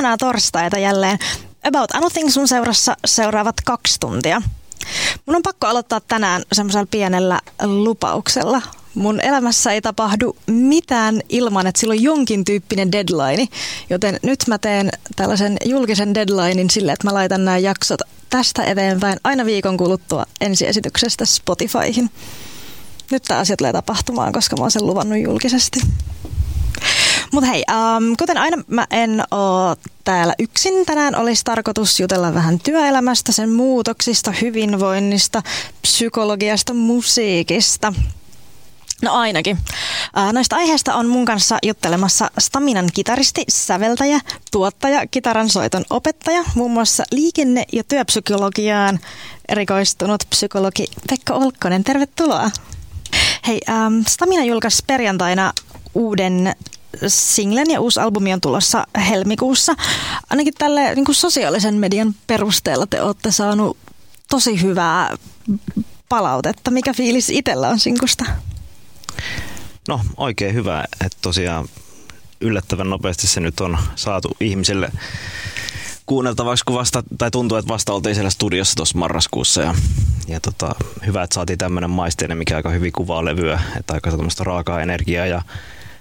Ihanaa torstaita jälleen. About Anything sun seurassa seuraavat kaksi tuntia. Mun on pakko aloittaa tänään semmoisella pienellä lupauksella. Mun elämässä ei tapahdu mitään ilman, että sillä on jonkin tyyppinen deadline. Joten nyt mä teen tällaisen julkisen deadlinein sille, että mä laitan nämä jaksot tästä eteenpäin aina viikon kuluttua ensiesityksestä Spotifyhin. Nyt tämä asia tulee tapahtumaan, koska mä oon sen luvannut julkisesti. Mutta hei, um, kuten aina mä en ole täällä yksin. Tänään olisi tarkoitus jutella vähän työelämästä, sen muutoksista, hyvinvoinnista, psykologiasta, musiikista. No ainakin. Näistä aiheista on mun kanssa juttelemassa Staminan kitaristi, säveltäjä, tuottaja, kitaran soiton opettaja, muun muassa liikenne- ja työpsykologiaan erikoistunut psykologi Pekka Olkkonen. Tervetuloa. Hei, ähm, Stamina julkaisi perjantaina uuden singlen ja uusi albumi on tulossa helmikuussa. Ainakin tälle niin kuin sosiaalisen median perusteella te olette saanut tosi hyvää palautetta. Mikä fiilis itsellä on sinkusta? No oikein hyvä, että tosiaan yllättävän nopeasti se nyt on saatu ihmisille kuunneltavaksi, kun vasta, tai tuntuu, että vasta oltiin siellä studiossa tuossa marraskuussa. Ja, ja tota, hyvä, että saatiin tämmöinen maisteinen, mikä aika hyvin kuvaa levyä, että aika raakaa energiaa ja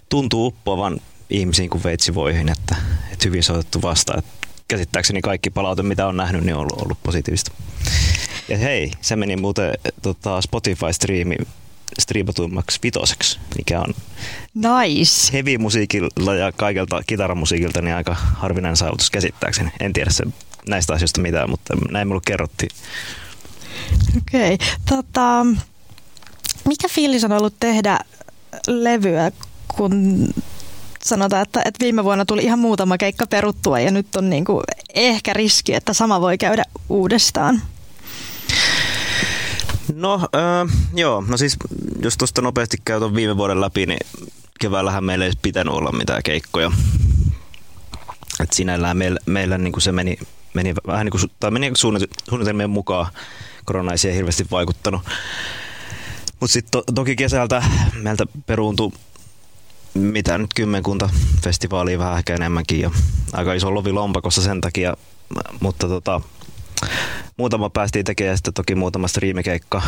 tuntuu uppoavan ihmisiin kuin veitsivoihin, että, että hyvin otettu vastaan. Että käsittääkseni kaikki palaute, mitä on nähnyt, niin on ollut, ollut positiivista. Ja hei, se meni muuten tota, Spotify-striimi striipatuimmaksi vitoseksi, mikä on nice. heavy-musiikilla ja kaikelta kitaramusiikilta niin aika harvinainen saavutus käsittääkseni. En tiedä se, näistä asioista mitään, mutta näin mulle kerrottiin. Okei. Okay. Tota, mikä fiilis on ollut tehdä levyä, kun sanotaan, että, että viime vuonna tuli ihan muutama keikka peruttua ja nyt on niin kuin ehkä riski, että sama voi käydä uudestaan? No äh, joo, no siis jos tuosta nopeasti käy viime vuoden läpi, niin keväällähän meillä ei pitänyt olla mitään keikkoja. Et sinällään meillä, meillä niin kuin se meni, meni vähän niin kuin, tai meni suunnitelmien mukaan. Korona ei hirveästi vaikuttanut. Mutta sitten to, toki kesältä meiltä peruuntui mitä nyt kymmenkunta festivaalia vähän ehkä enemmänkin ja aika iso lovi lompakossa sen takia, mutta tota, muutama päästiin tekemään sitten toki muutama striimikeikka.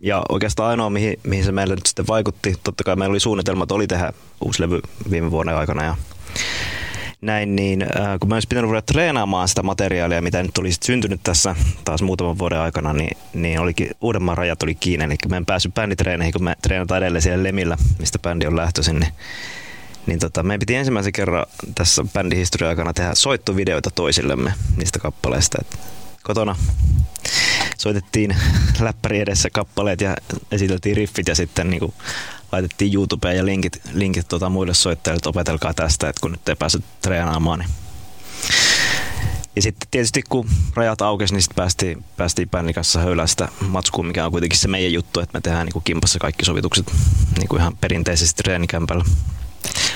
Ja oikeastaan ainoa, mihin, mihin se meille nyt sitten vaikutti, totta kai meillä oli suunnitelmat, oli tehdä uusi levy viime vuoden aikana ja näin, niin äh, kun mä olisi pitänyt ruveta treenaamaan sitä materiaalia, mitä nyt oli syntynyt tässä taas muutaman vuoden aikana, niin, niin olikin, uudemman rajat oli kiinni, eli mä en päässyt bänditreeneihin, kun me treenataan edelleen siellä Lemillä, mistä bändi on lähtöisin, niin, niin tota, meidän piti ensimmäisen kerran tässä bändihistorian aikana tehdä soittovideoita toisillemme niistä kappaleista. Et kotona soitettiin läppäri edessä kappaleet ja esiteltiin riffit ja sitten niin kuin laitettiin YouTubeen ja linkit, linkit tuota muille soittajille, että opetelkaa tästä, että kun nyt ei pääse treenaamaan. Niin. Ja sitten tietysti kun rajat aukesi, niin sitten päästiin, päästiin höylää sitä matskuun, mikä on kuitenkin se meidän juttu, että me tehdään niin kuin kimpassa kaikki sovitukset niin kuin ihan perinteisesti treenikämpällä.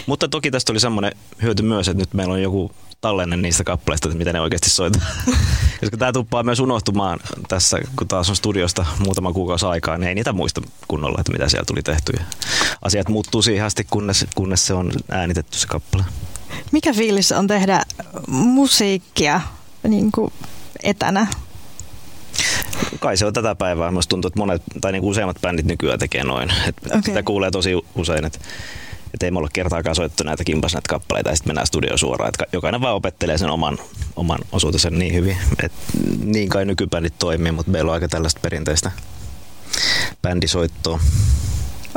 Mutta toki tästä oli semmoinen hyöty myös, että nyt meillä on joku tallenne niistä kappaleista, että miten ne oikeasti soittaa. Koska tämä tuppaa myös unohtumaan tässä, kun taas on studiosta muutama kuukausi aikaa, niin ei niitä muista kunnolla, että mitä siellä tuli tehty. Ja asiat muuttuu siihen asti, kunnes, kunnes se on äänitetty se kappale. Mikä fiilis on tehdä musiikkia niin kuin etänä? Kai se on tätä päivää. Minusta tuntuu, että monet, tai niin kuin useimmat bändit nykyään tekee noin. Että okay. Sitä kuulee tosi usein, että että ei me olla kertaakaan soittu näitä kimpas näitä kappaleita ja sitten mennään studioon suoraan. Että jokainen vaan opettelee sen oman, oman osuutensa niin hyvin. Et niin kai nykybändit toimii, mutta meillä on aika tällaista perinteistä bändisoittoa.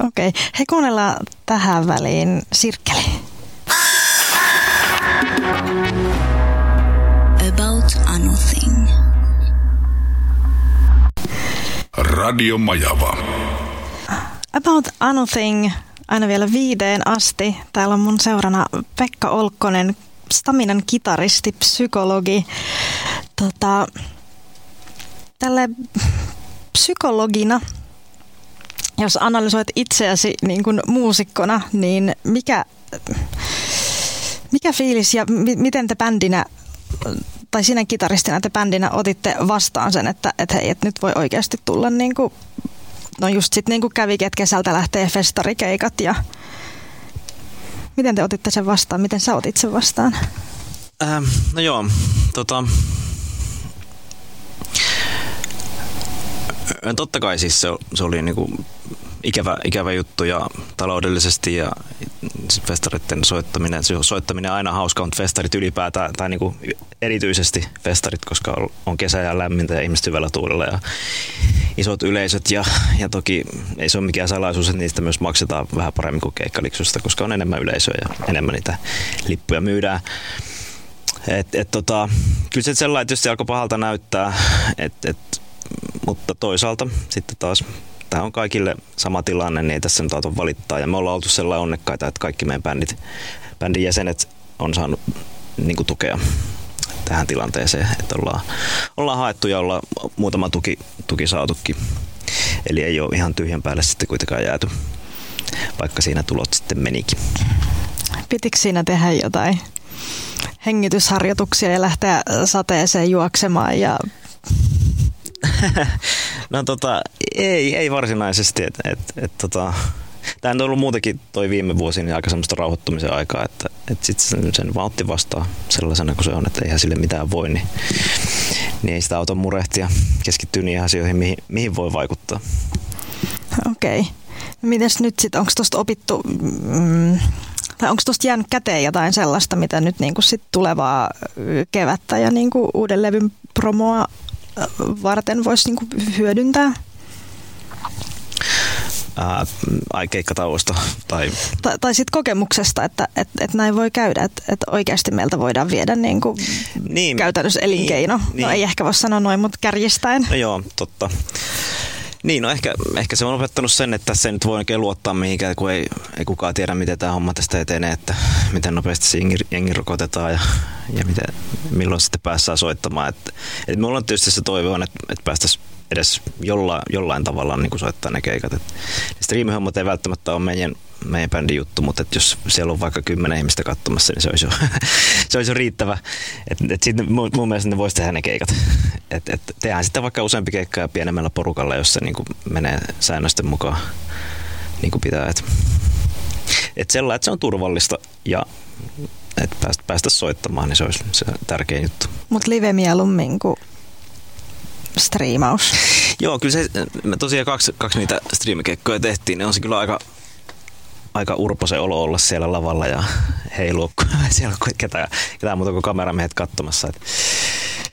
Okei. Okay. He kuunnellaan tähän väliin Sirkkeli. About Anything. Radio Majava. About Anything aina vielä viideen asti. Täällä on mun seurana Pekka Olkkonen, Staminan kitaristi, psykologi. Tota, tälle psykologina, jos analysoit itseäsi niin kuin muusikkona, niin mikä, mikä fiilis ja mi- miten te bändinä tai sinä kitaristina te bändinä otitte vastaan sen, että, että hei, että nyt voi oikeasti tulla niin kuin no just sitten niin kuin kävi, että kesältä lähtee festarikeikat ja miten te otitte sen vastaan? Miten sä otit sen vastaan? Ähm, no joo, tota, totta kai siis se, se oli niinku ikävä, ikävä juttu ja taloudellisesti ja festareiden soittaminen, soittaminen aina hauska, mutta festarit ylipäätään tai niinku erityisesti festarit, koska on kesä ja lämmintä ja ihmiset hyvällä tuulella ja isot yleisöt ja, ja toki ei se ole mikään salaisuus, että niistä myös maksetaan vähän paremmin kuin keikkaliksusta, koska on enemmän yleisöä ja enemmän niitä lippuja myydään. Et, et tota, kyllä se sellainen tietysti alkoi pahalta näyttää, et, et, mutta toisaalta sitten taas tämä on kaikille sama tilanne, niin ei tässä nyt valittaa. Ja me ollaan oltu sellainen onnekkaita, että kaikki meidän bändit, bändin jäsenet on saanut niin kuin, tukea tähän tilanteeseen, että ollaan, ollaan haettu ja ollaan muutama tuki, tuki saatukin. Eli ei ole ihan tyhjän päälle sitten kuitenkaan jääty, vaikka siinä tulot sitten menikin. Pitikö siinä tehdä jotain hengitysharjoituksia ja lähteä sateeseen juoksemaan ja no tota, ei, ei varsinaisesti. Et, et, et, tota, Tämä on ollut muutenkin toi viime vuosi niin aika semmoista rauhoittumisen aikaa, että, että sitten sen, sen vaan otti vastaan sellaisena kuin se on, että eihän sille mitään voi, niin, niin ei sitä auta murehtia, keskittyy niihin asioihin, mihin, mihin voi vaikuttaa. Okei. Okay. Mites nyt sitten, onko tuosta opittu, mm, tai onko tuosta jäänyt käteen jotain sellaista, mitä nyt niinku sit tulevaa kevättä ja niinku uuden levyn promoa varten voisi niinku hyödyntää? Ää, ai keikkatauosta. Tai, tai, tai sitten kokemuksesta, että et, et näin voi käydä, että et oikeasti meiltä voidaan viedä niinku niin, käytännössä elinkeino. Niin, no niin. ei ehkä voi sanoa noin, mutta kärjistäen. No joo, totta. Niin, no ehkä, ehkä se on opettanut sen, että ei nyt voi oikein luottaa mihinkään, kun ei, ei kukaan tiedä, miten tämä homma tästä etenee, että miten nopeasti se jengi, jengi rokotetaan ja, ja miten, milloin sitten päässään soittamaan. Että, että mulla on tietysti se toive on, että, että päästäisiin edes jollain, jollain tavalla niin kuin soittaa ne keikat. Et striimihommat ei välttämättä ole meidän, meidän bändin juttu, mutta et jos siellä on vaikka kymmenen ihmistä katsomassa, niin se olisi jo, se olisi jo riittävä. Et, et sitten mun, mun mielestä ne voisi tehdä ne keikat. Et, et tehdään sitten vaikka useampi keikka ja pienemmällä porukalla, jos se niin kuin menee säännösten mukaan niin kuin pitää. Et, et sellainen, että se on turvallista ja että päästä, päästä soittamaan, niin se olisi se tärkein juttu. Mutta live mieluummin kuin striimaus? Joo, kyllä se, me tosiaan kaksi, kaksi niitä striimikekkoja tehtiin, niin on se kyllä aika, aika urpo se olo olla siellä lavalla ja heilua siellä ketään, ketään muuta kuin kameramiehet katsomassa. Et.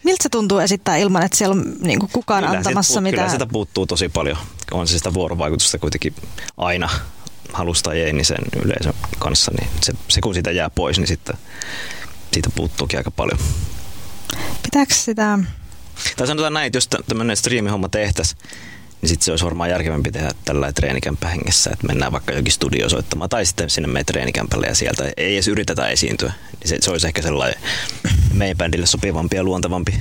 Miltä se tuntuu esittää ilman, että siellä on niin kuin kukaan kyllä antamassa siitä, mitään? Kyllä sitä puuttuu tosi paljon. On se sitä vuorovaikutusta kuitenkin aina halusta ei, niin sen yleisön kanssa, niin se, se kun siitä jää pois, niin sitten siitä puuttuukin aika paljon. Pitääkö sitä tai sanotaan näin, että jos tämmöinen striimihomma tehtäisiin, niin sitten se olisi varmaan järkevämpi tehdä tällä treenikämpä hengessä, että mennään vaikka jokin studio soittamaan tai sitten sinne meidän treenikämpälle ja sieltä ei edes yritetä esiintyä. Niin se, se olisi ehkä sellainen meidän bändille sopivampi ja luontevampi.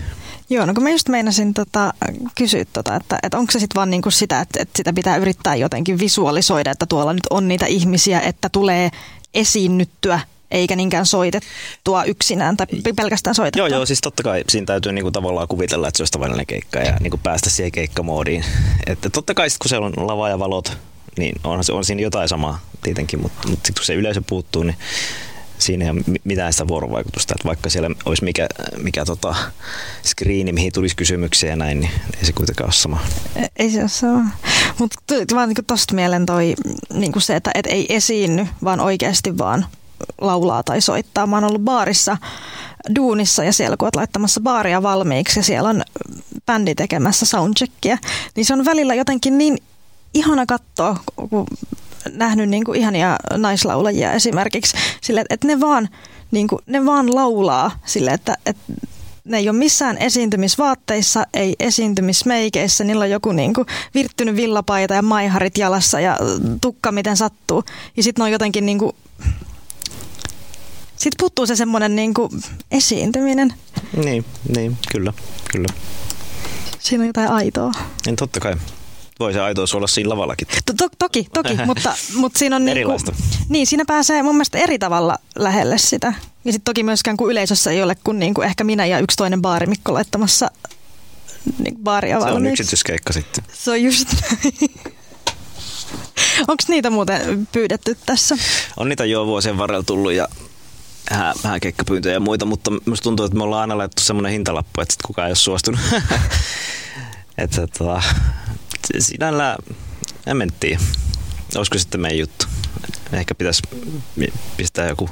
Joo, no kun mä just meinasin tota, kysyä, tota, että, että onko se sitten vaan niinku sitä, että, että sitä pitää yrittää jotenkin visualisoida, että tuolla nyt on niitä ihmisiä, että tulee esiinnyttyä eikä niinkään soitettua yksinään tai pelkästään soitettua. Joo, joo, siis totta kai siinä täytyy niinku tavallaan kuvitella, että se olisi tavallinen keikka ja niinku päästä siihen keikkamoodiin. Että totta kai sit, kun siellä on lava ja valot, niin on, on siinä jotain samaa tietenkin, mutta, mutta sitten kun se yleisö puuttuu, niin siinä ei ole mitään sitä vuorovaikutusta. Että vaikka siellä olisi mikä, mikä tota screeni, mihin tulisi kysymyksiä ja näin, niin ei se kuitenkaan ole sama. Ei se ole sama. Mutta vaan niin tosta mielen toi niin se, että et ei esiinny, vaan oikeasti vaan laulaa tai soittaa. Mä oon ollut baarissa duunissa ja siellä kun oot laittamassa baaria valmiiksi ja siellä on bändi tekemässä soundcheckia, niin se on välillä jotenkin niin ihana katsoa, kun nähnyt niin kuin ihania naislaulajia esimerkiksi, sille, että ne vaan, niin kuin, ne vaan laulaa sille, että, että ne ei ole missään esiintymisvaatteissa, ei esiintymismeikeissä. Niillä on joku niin kuin virttynyt villapaita ja maiharit jalassa ja tukka miten sattuu. Ja sitten ne on jotenkin niin kuin sitten puuttuu se semmoinen niin kuin esiintyminen. Niin, niin, kyllä, kyllä. Siinä on jotain aitoa. Niin totta kai. Voi se aitous olla siinä lavallakin. To- to- toki, toki, mutta, mutta siinä on niin kuin, niin, siinä pääsee mun mielestä eri tavalla lähelle sitä. Ja sitten toki myöskään kun yleisössä ei ole kuin, niin kuin ehkä minä ja yksi toinen baarimikko laittamassa niin baaria Se on yksityiskeikka sitten. Se on just Onko niitä muuten pyydetty tässä? On niitä jo vuosien varrella tullut ja hää, hääkeikkapyyntöjä ja muita, mutta minusta tuntuu, että me ollaan aina laittu semmoinen hintalappu, että sit kukaan ei ole suostunut. että tota, sinällä en mentiin. Olisiko sitten meidän juttu? Ehkä pitäisi pistää joku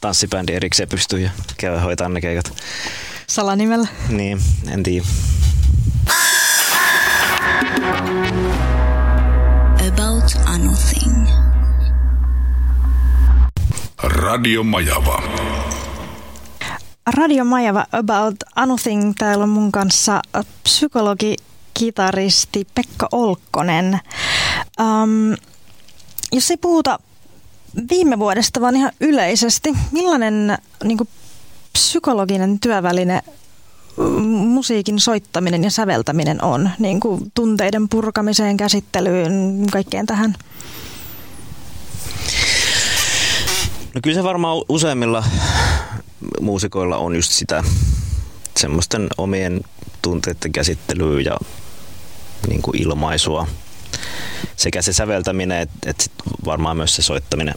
tanssibändi erikseen pystyyn ja käydä hoitaa ne keikat. Salanimellä? Niin, en tiedä. Radio Majava. Radio Majava About Anything. Täällä on mun kanssa psykologi, kitaristi Pekka Olkkonen. Um, jos ei puhuta viime vuodesta, vaan ihan yleisesti, millainen niin kuin, psykologinen työväline musiikin soittaminen ja säveltäminen on, niin kuin tunteiden purkamiseen, käsittelyyn, kaikkeen tähän? No kyllä se varmaan useimmilla muusikoilla on just sitä semmoisten omien tunteiden käsittelyä ja niin kuin ilmaisua. Sekä se säveltäminen, että et sit varmaan myös se soittaminen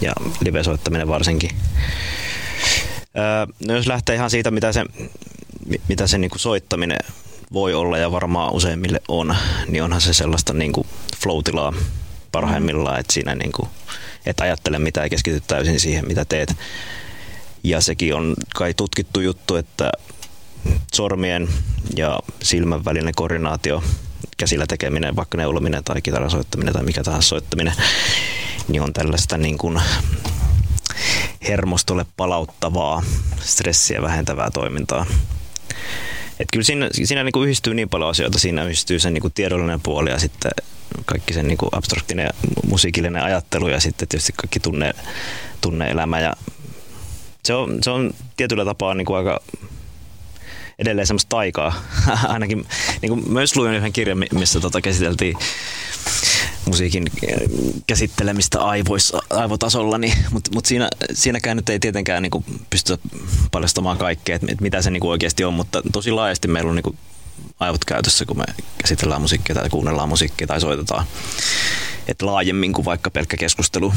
ja live-soittaminen varsinkin. Öö, no jos lähtee ihan siitä, mitä se, mitä se niin kuin soittaminen voi olla ja varmaan useimmille on, niin onhan se sellaista niin kuin flow-tilaa parhaimmillaan, että siinä niin kuin, et ajattele mitään ja keskity täysin siihen, mitä teet. Ja sekin on kai tutkittu juttu, että sormien ja silmän välinen koordinaatio, käsillä tekeminen, vaikka neulominen tai kitaran soittaminen tai mikä tahansa soittaminen, niin on tällaista niin kuin hermostolle palauttavaa, stressiä vähentävää toimintaa. Et kyllä siinä, siinä niin kuin yhdistyy niin paljon asioita. Siinä yhdistyy sen niin kuin tiedollinen puoli ja sitten kaikki sen niin kuin abstraktinen musiikillinen ajattelu ja sitten tietysti kaikki tunne, tunne-elämä. Ja se, on, se on tietyllä tapaa niin kuin aika edelleen semmoista taikaa. Ainakin niin kuin myös luin yhden kirjan, missä tota käsiteltiin musiikin käsittelemistä aivoissa, aivotasolla, niin, mutta mut siinä, siinäkään nyt ei tietenkään niin kuin pystytä paljastamaan kaikkea, että mitä se niin kuin oikeasti on, mutta tosi laajasti meillä on niin kuin aivot käytössä, kun me käsitellään musiikkia tai kuunnellaan musiikkia tai soitetaan. Et laajemmin kuin vaikka pelkkä keskustelu.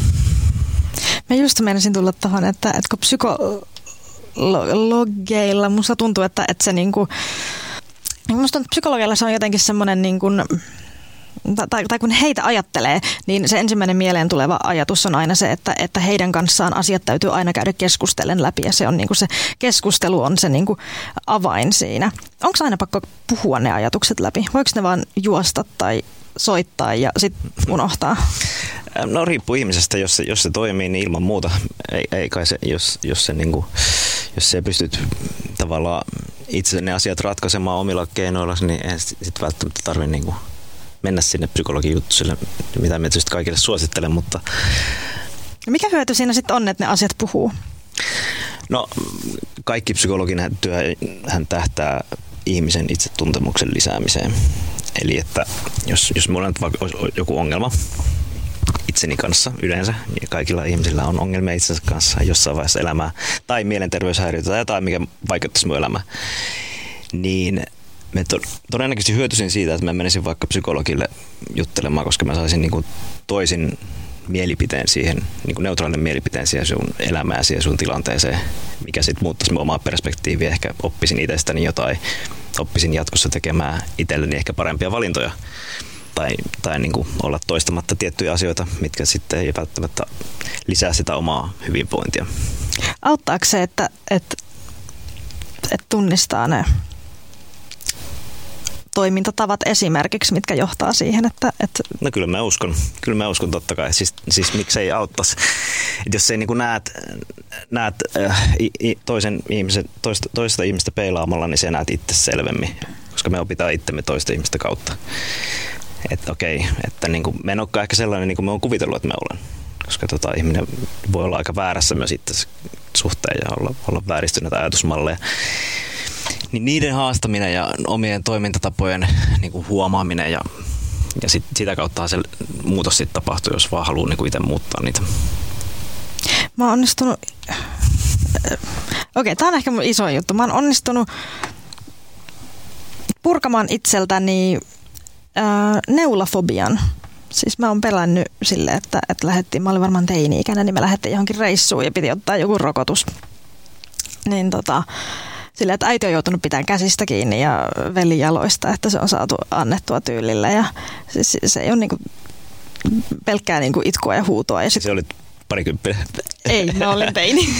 Mä just menisin tulla tuohon, että, että kun psykologeilla, musta tuntuu, että, että se niinku, musta tuntuu, että psykologeilla se on jotenkin semmoinen niin kuin, tai, tai kun heitä ajattelee, niin se ensimmäinen mieleen tuleva ajatus on aina se, että, että heidän kanssaan asiat täytyy aina käydä keskustellen läpi ja se on niin kuin se keskustelu on se niin kuin avain siinä. Onko aina pakko puhua ne ajatukset läpi? Voiko ne vaan juosta tai soittaa ja sitten unohtaa? No riippuu ihmisestä, jos se, jos se toimii, niin ilman muuta. Ei, ei kai se, jos, jos, se niin kuin, jos se pystyt tavallaan itse ne asiat ratkaisemaan omilla keinoilla, niin ei sitten välttämättä tarvitse niin kuin mennä sinne psykologin juttusille, mitä me tietysti kaikille suosittelen, mutta... Mikä hyöty siinä sitten on, että ne asiat puhuu? No kaikki psykologinen työ hän tähtää ihmisen itsetuntemuksen lisäämiseen. Eli että jos, jos mulla on joku ongelma itseni kanssa yleensä, ja kaikilla ihmisillä on ongelmia itsensä kanssa jossain vaiheessa elämää, tai mielenterveyshäiriötä tai jotain, mikä vaikuttaisi mun elämään, niin me to, todennäköisesti hyötyisin siitä, että mä menisin vaikka psykologille juttelemaan, koska mä saisin niin kuin toisin mielipiteen siihen, niin kuin neutraalinen mielipiteen siihen sun elämääsi ja sun tilanteeseen, mikä sitten muuttaisi mun omaa perspektiiviä. Ehkä oppisin itsestäni jotain, oppisin jatkossa tekemään itselleni ehkä parempia valintoja tai, tai niin kuin olla toistamatta tiettyjä asioita, mitkä sitten ei välttämättä lisää sitä omaa hyvinvointia. Auttaako se, että, että, että tunnistaa ne toimintatavat esimerkiksi, mitkä johtaa siihen, että... että... No kyllä mä uskon. Kyllä mä uskon totta kai. Siis, siis miksei auttaisi. Et jos ei niin näet, näet äh, toisen ihmisen, toista, toista ihmistä peilaamalla, niin sä näet itse selvemmin. Koska me opitaan itsemme toista ihmistä kautta. Että okei, että niin kuin, me en olekaan ehkä sellainen, niin kuin me on kuvitellut, että me olen. Koska tota, ihminen voi olla aika väärässä myös itse suhteen ja olla, olla vääristyneitä ajatusmalleja niin niiden haastaminen ja omien toimintatapojen niin kuin huomaaminen ja, ja sit, sitä kautta se muutos sitten tapahtuu, jos vaan haluaa niin itse muuttaa niitä. Mä oon onnistunut, okei, okay, tämä on ehkä mun iso juttu. Mä oon onnistunut purkamaan itseltäni äh, neulafobian. Siis mä oon pelännyt sille, että, että lähdettiin, mä olin varmaan teini-ikäinen, niin me lähdettiin johonkin reissuun ja piti ottaa joku rokotus. Niin tota, sille, että äiti on joutunut pitämään käsistä kiinni ja velijaloista, että se on saatu annettua tyylillä. Ja siis se ei ole niinku pelkkää niinku itkua ja huutoa. Ja sit, Se oli parikymppinen. ei, mä olin teini.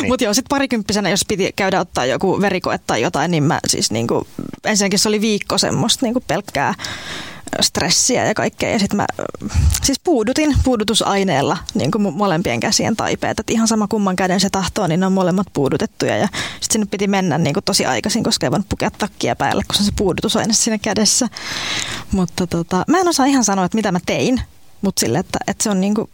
Niin. Mutta joo, sitten parikymppisenä, jos piti käydä ottaa joku verikoe tai jotain, niin mä siis niinku, ensinnäkin se oli viikko semmoista niinku pelkkää stressiä ja kaikkea. Ja sitten mä siis puudutin puudutusaineella niin kuin molempien käsien taipeet. Et ihan sama kumman käden se tahtoo, niin ne on molemmat puudutettuja. Ja sitten sinne piti mennä niin kuin tosi aikaisin, koska ei voinut pukea takkia päälle, kun se on se puudutusaine siinä kädessä. Mutta tota, mä en osaa ihan sanoa, että mitä mä tein. Mutta sille, että, että se on niin kuin,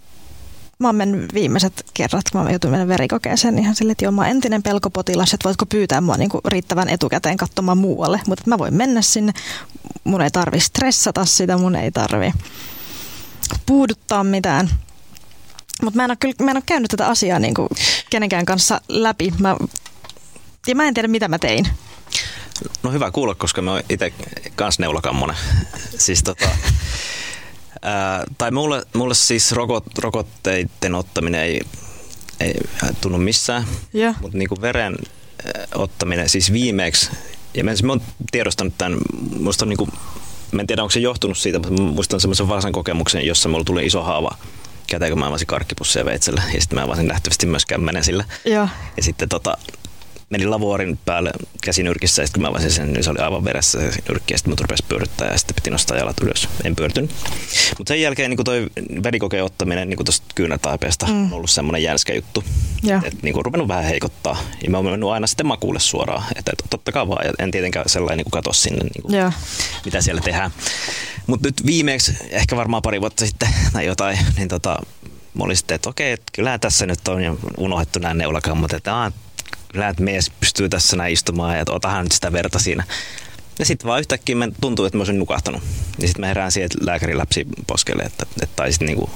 mä oon mennyt viimeiset kerrat, kun mä joutuin mennä verikokeeseen, niin ihan sille, että joo, mä oon entinen pelkopotilas, että voitko pyytää mua niin kuin riittävän etukäteen katsomaan muualle. Mutta mä voin mennä sinne, mun ei tarvi stressata sitä, mun ei tarvi puuduttaa mitään. Mutta mä, en ole mä en ole käynyt tätä asiaa niin kuin kenenkään kanssa läpi. Mä, ja mä en tiedä, mitä mä tein. No hyvä kuulla, koska mä oon itse kans neulakammonen. Siis tota, ää, tai mulle, mulle siis rokot, rokotteiden ottaminen ei, ei tunnu missään, Joo. mutta niinku veren ottaminen siis viimeeksi, ja mä, mä oon tiedostanut tämän, musta on niinku, mä en tiedä onko se johtunut siitä, mutta muistan semmoisen Vaasan kokemuksen, jossa mulla tuli iso haava käteen, kun mä avasin karkkipusseja veitsellä, ja sitten mä avasin lähtevästi myös kämmenen sillä. Joo. Ja sitten tota, menin lavuorin päälle käsinyrkissä ja sitten kun mä avasin sen, niin se oli aivan veressä se nyrkki ja sitten mut rupesi pyörittää ja sitten piti nostaa jalat ylös. En pyörtynyt. Mutta sen jälkeen niin toi verikokeen ottaminen niin tuosta kyynärtaipeesta mm. on ollut semmoinen jänskä juttu. Joo. Että niin ruvennut vähän heikottaa. Ja mä oon mennyt aina sitten makuulle suoraan. Että et, totta kai vaan. Ja en tietenkään sellainen niin katso sinne, niin kuin, Joo. mitä siellä tehdään. Mutta nyt viimeksi, ehkä varmaan pari vuotta sitten tai jotain, niin tota, mä olin sitten, että okei, että kyllähän tässä nyt on unohdettu nämä neulakammat, että aah, että mies pystyy tässä näin istumaan ja otahan nyt sitä verta siinä. Ja sitten vaan yhtäkkiä tuntuu, että mä olisin nukahtanut. Ja sitten mä herään siihen, että lääkäri läpsi poskelle, että, että taisit niinku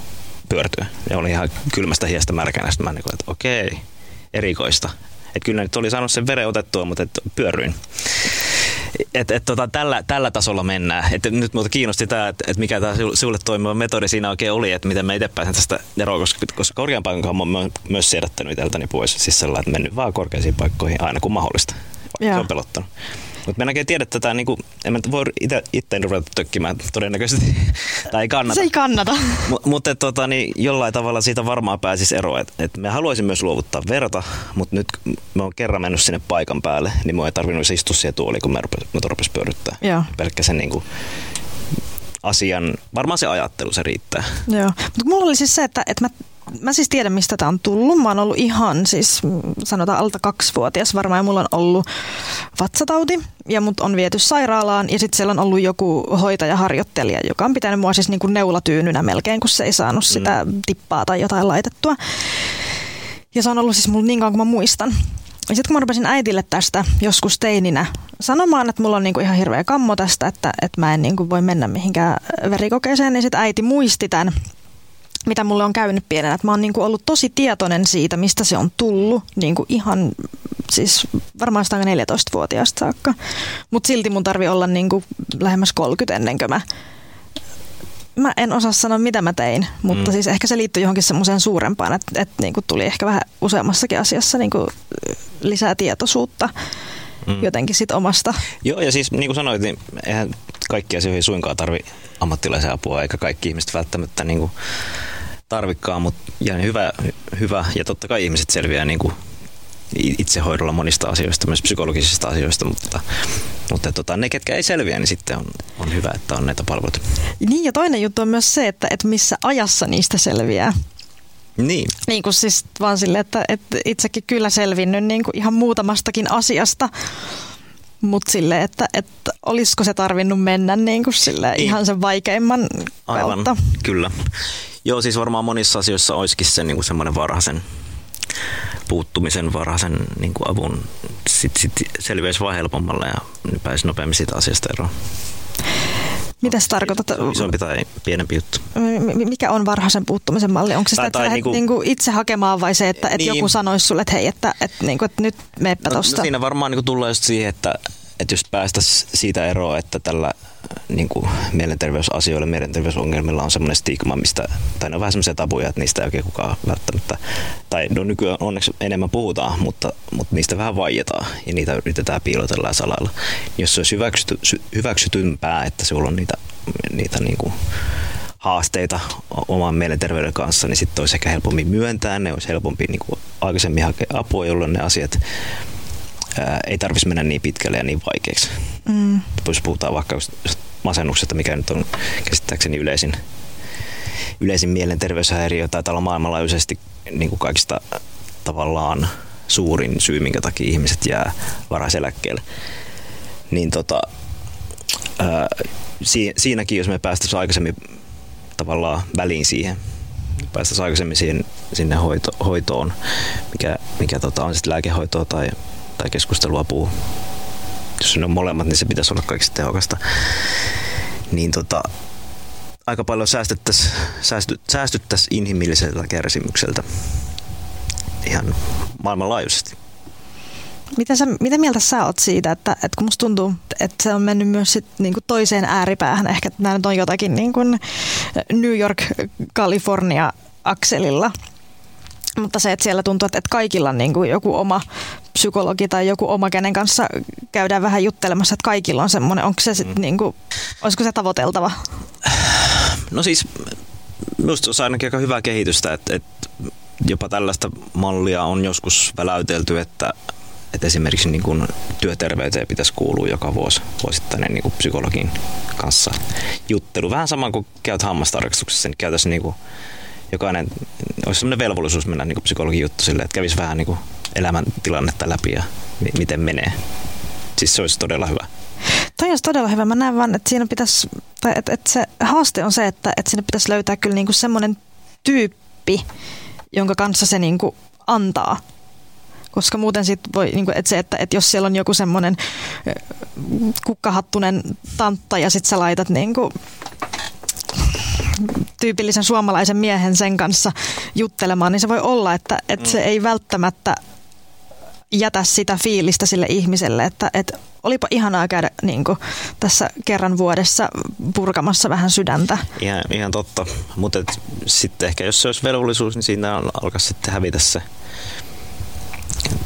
pyörtyä. Ja oli ihan kylmästä hiestä märkänä. Sitten mä niinku, että okei, erikoista. Että kyllä nyt oli saanut sen veren otettua, mutta pyörryin. Et, et, tota, tällä, tällä tasolla mennään. Et, nyt muuta kiinnosti tämä, että et mikä tämä sinulle toimiva metodi siinä oikein oli, että miten mä itse pääsen tästä eroon, koska, koska korkean paikan oon myös siedättänyt itseltäni pois. Siis sellainen, että mennyt vaan korkeisiin paikkoihin aina kun mahdollista. Vaikka se on pelottanut. Mutta mä en oikein tiedä tätä, niin kuin, en mä voi itse, itteen ruveta tökkimään todennäköisesti, tai ei kannata. Se ei kannata. M- mutta tota, niin jollain tavalla siitä varmaan pääsisi eroon. Et, et me haluaisin myös luovuttaa verta, mutta nyt mä oon kerran mennyt sinne paikan päälle, niin mä ei tarvinnut istua siihen tuoliin, kun mä rupes, mä. Joo. Pelkkä sen niin kuin, asian, varmaan se ajattelu, se riittää. Joo, mutta mulla oli siis se, että, että mä, mä siis tiedän, mistä tämä on tullut. Mä oon ollut ihan siis mm, sanotaan alta kaksivuotias varmaan ja mulla on ollut vatsatauti ja mut on viety sairaalaan ja sitten siellä on ollut joku hoitajaharjoittelija, joka on pitänyt mua siis niin kuin neulatyynynä melkein, kun se ei saanut sitä tippaa tai jotain laitettua. Ja se on ollut siis mulla niin kauan kuin mä muistan. Ja sitten kun mä rupesin äitille tästä joskus teininä sanomaan, että mulla on niinku ihan hirveä kammo tästä, että, että mä en niinku voi mennä mihinkään verikokeeseen, niin sitten äiti muisti tämän, mitä mulle on käynyt pienenä. Että mä oon niinku ollut tosi tietoinen siitä, mistä se on tullut, niinku ihan siis varmaan sitä 14-vuotiaasta saakka. Mutta silti mun tarvi olla niinku lähemmäs 30 ennen kuin mä Mä en osaa sanoa, mitä mä tein, mutta mm. siis ehkä se liittyy johonkin semmoiseen suurempaan, että, että niin kuin tuli ehkä vähän useammassakin asiassa niin kuin lisää tietoisuutta mm. jotenkin sit omasta. Joo, ja siis niin kuin sanoit, niin eihän kaikki asioihin suinkaan tarvi ammattilaisen apua, eikä kaikki ihmiset välttämättä niin kuin tarvikkaan, mutta ja hyvä, hyvä, ja totta kai ihmiset selviää niin kuin itsehoidolla monista asioista, myös psykologisista asioista, mutta, mutta tota, ne, ketkä ei selviä, niin sitten on, on hyvä, että on näitä palveluita. Niin ja toinen juttu on myös se, että, että missä ajassa niistä selviää. Niin, Niin kuin siis vaan sille, että, että itsekin kyllä selvinnyt niin kuin ihan muutamastakin asiasta, mutta sille, että, että olisiko se tarvinnut mennä niin kuin sille Niin. ihan sen vaikeimman aivan, kautta. kyllä. Joo, siis varmaan monissa asioissa olisikin se niin kuin semmoinen varhaisen puuttumisen varhaisen niin kuin avun sit, sit selviäisi vaan helpommalle ja pääsi nopeammin siitä asiasta eroon. Mitä sä tarkoitat? Se on isompi tai pienempi juttu. Mikä on varhaisen puuttumisen malli? Onko se sitä, Tai- että tai niinku- niinku itse hakemaan vai se, että, että Niin. joku sanoisi sulle, että hei, että, että, niinku, että nyt meepä No, tosta? no siinä varmaan niin tullaan just siihen, että että jos päästäisiin siitä eroa, että tällä niin kuin mielenterveysasioilla, mielenterveysongelmilla on semmoinen stigma, mistä, tai ne on vähän semmoisia tabuja, että niistä ei oikein kukaan välttämättä, tai no nykyään onneksi enemmän puhutaan, mutta, mutta niistä vähän vaietaan ja niitä yritetään piilotella ja salalla. Jos se olisi hyväksyty, hyväksytympää, että sulla on niitä, niitä niin kuin haasteita oman mielenterveyden kanssa, niin sitten olisi ehkä helpommin myöntää, ne olisi helpompi niin kuin aikaisemmin hakea apua, jolloin ne asiat ää, ei tarvitsisi mennä niin pitkälle ja niin vaikeaksi. Mm. Jos puhutaan vaikka masennuksesta, mikä nyt on käsittääkseni yleisin, yleisin mielenterveyshäiriö, tai olla maailmanlaajuisesti niin kuin kaikista tavallaan suurin syy, minkä takia ihmiset jää varhaiseläkkeelle. Niin tota, ää, si, siinäkin, jos me päästäisiin aikaisemmin tavallaan väliin siihen, päästäisiin aikaisemmin siihen, sinne hoito, hoitoon, mikä, mikä tota, on sitten lääkehoitoa tai tai keskusteluapua. Jos ne on molemmat, niin se pitäisi olla kaikista tehokasta. Niin tota, aika paljon säästettäisiin säästy, säästyttäisi inhimilliseltä kärsimykseltä ihan maailmanlaajuisesti. Mitä, sä, mitä mieltä sä oot siitä, että, että kun musta tuntuu, että se on mennyt myös sit niinku toiseen ääripäähän, ehkä että nämä nyt on jotakin niin kuin New York-California-akselilla, mutta se, että siellä tuntuu, että kaikilla on niin kuin joku oma psykologi tai joku oma, kenen kanssa käydään vähän juttelemassa, että kaikilla on semmoinen, onko se sitten mm. niin kuin, olisiko se tavoiteltava? No siis minusta se on ainakin aika hyvää kehitystä, että, että jopa tällaista mallia on joskus väläytelty, että, että esimerkiksi niin kuin työterveyteen pitäisi kuulua joka vuosi vuosittainen niin kuin psykologin kanssa juttelu. Vähän sama kuin käyt hammastarkastuksessa, niin käytäisiin niin kuin jokainen, olisi sellainen velvollisuus mennä niin psykologin juttu silleen, että kävisi vähän niin kuin elämäntilannetta läpi ja mi- miten menee. Siis se olisi todella hyvä. Toi olisi todella hyvä. Mä näen vaan, että siinä pitäisi, tai että, että se haaste on se, että, että siinä pitäisi löytää kyllä niin kuin semmoinen tyyppi, jonka kanssa se niin kuin antaa koska muuten sitten voi, niin kuin, että se, että, että jos siellä on joku semmoinen kukkahattunen tantta ja sitten sä laitat niin kuin, tyypillisen suomalaisen miehen sen kanssa juttelemaan, niin se voi olla, että, että mm. se ei välttämättä jätä sitä fiilistä sille ihmiselle, että, että olipa ihanaa käydä niin kuin, tässä kerran vuodessa purkamassa vähän sydäntä. Ihan, ihan totta, mutta sitten ehkä jos se olisi velvollisuus, niin siinä alkaa sitten hävitä se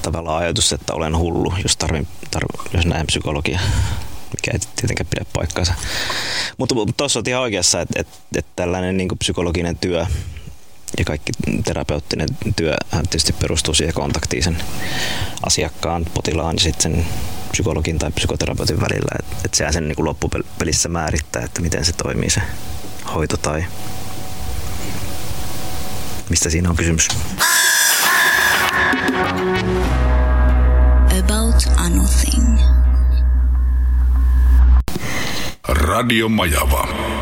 tavallaan ajatus, että olen hullu, jos, tarvin, tarvin, jos näen psykologia mikä ei tietenkään pidä paikkaansa. Mutta tuossa on ihan oikeassa, että, että, että tällainen niin psykologinen työ ja kaikki terapeuttinen työ tietysti perustuu siihen kontaktiin sen asiakkaan, potilaan ja sitten psykologin tai psykoterapeutin välillä. Että et sehän sen niin kuin loppupelissä määrittää, että miten se toimii se hoito tai mistä siinä on kysymys. About anything. Radio Majava.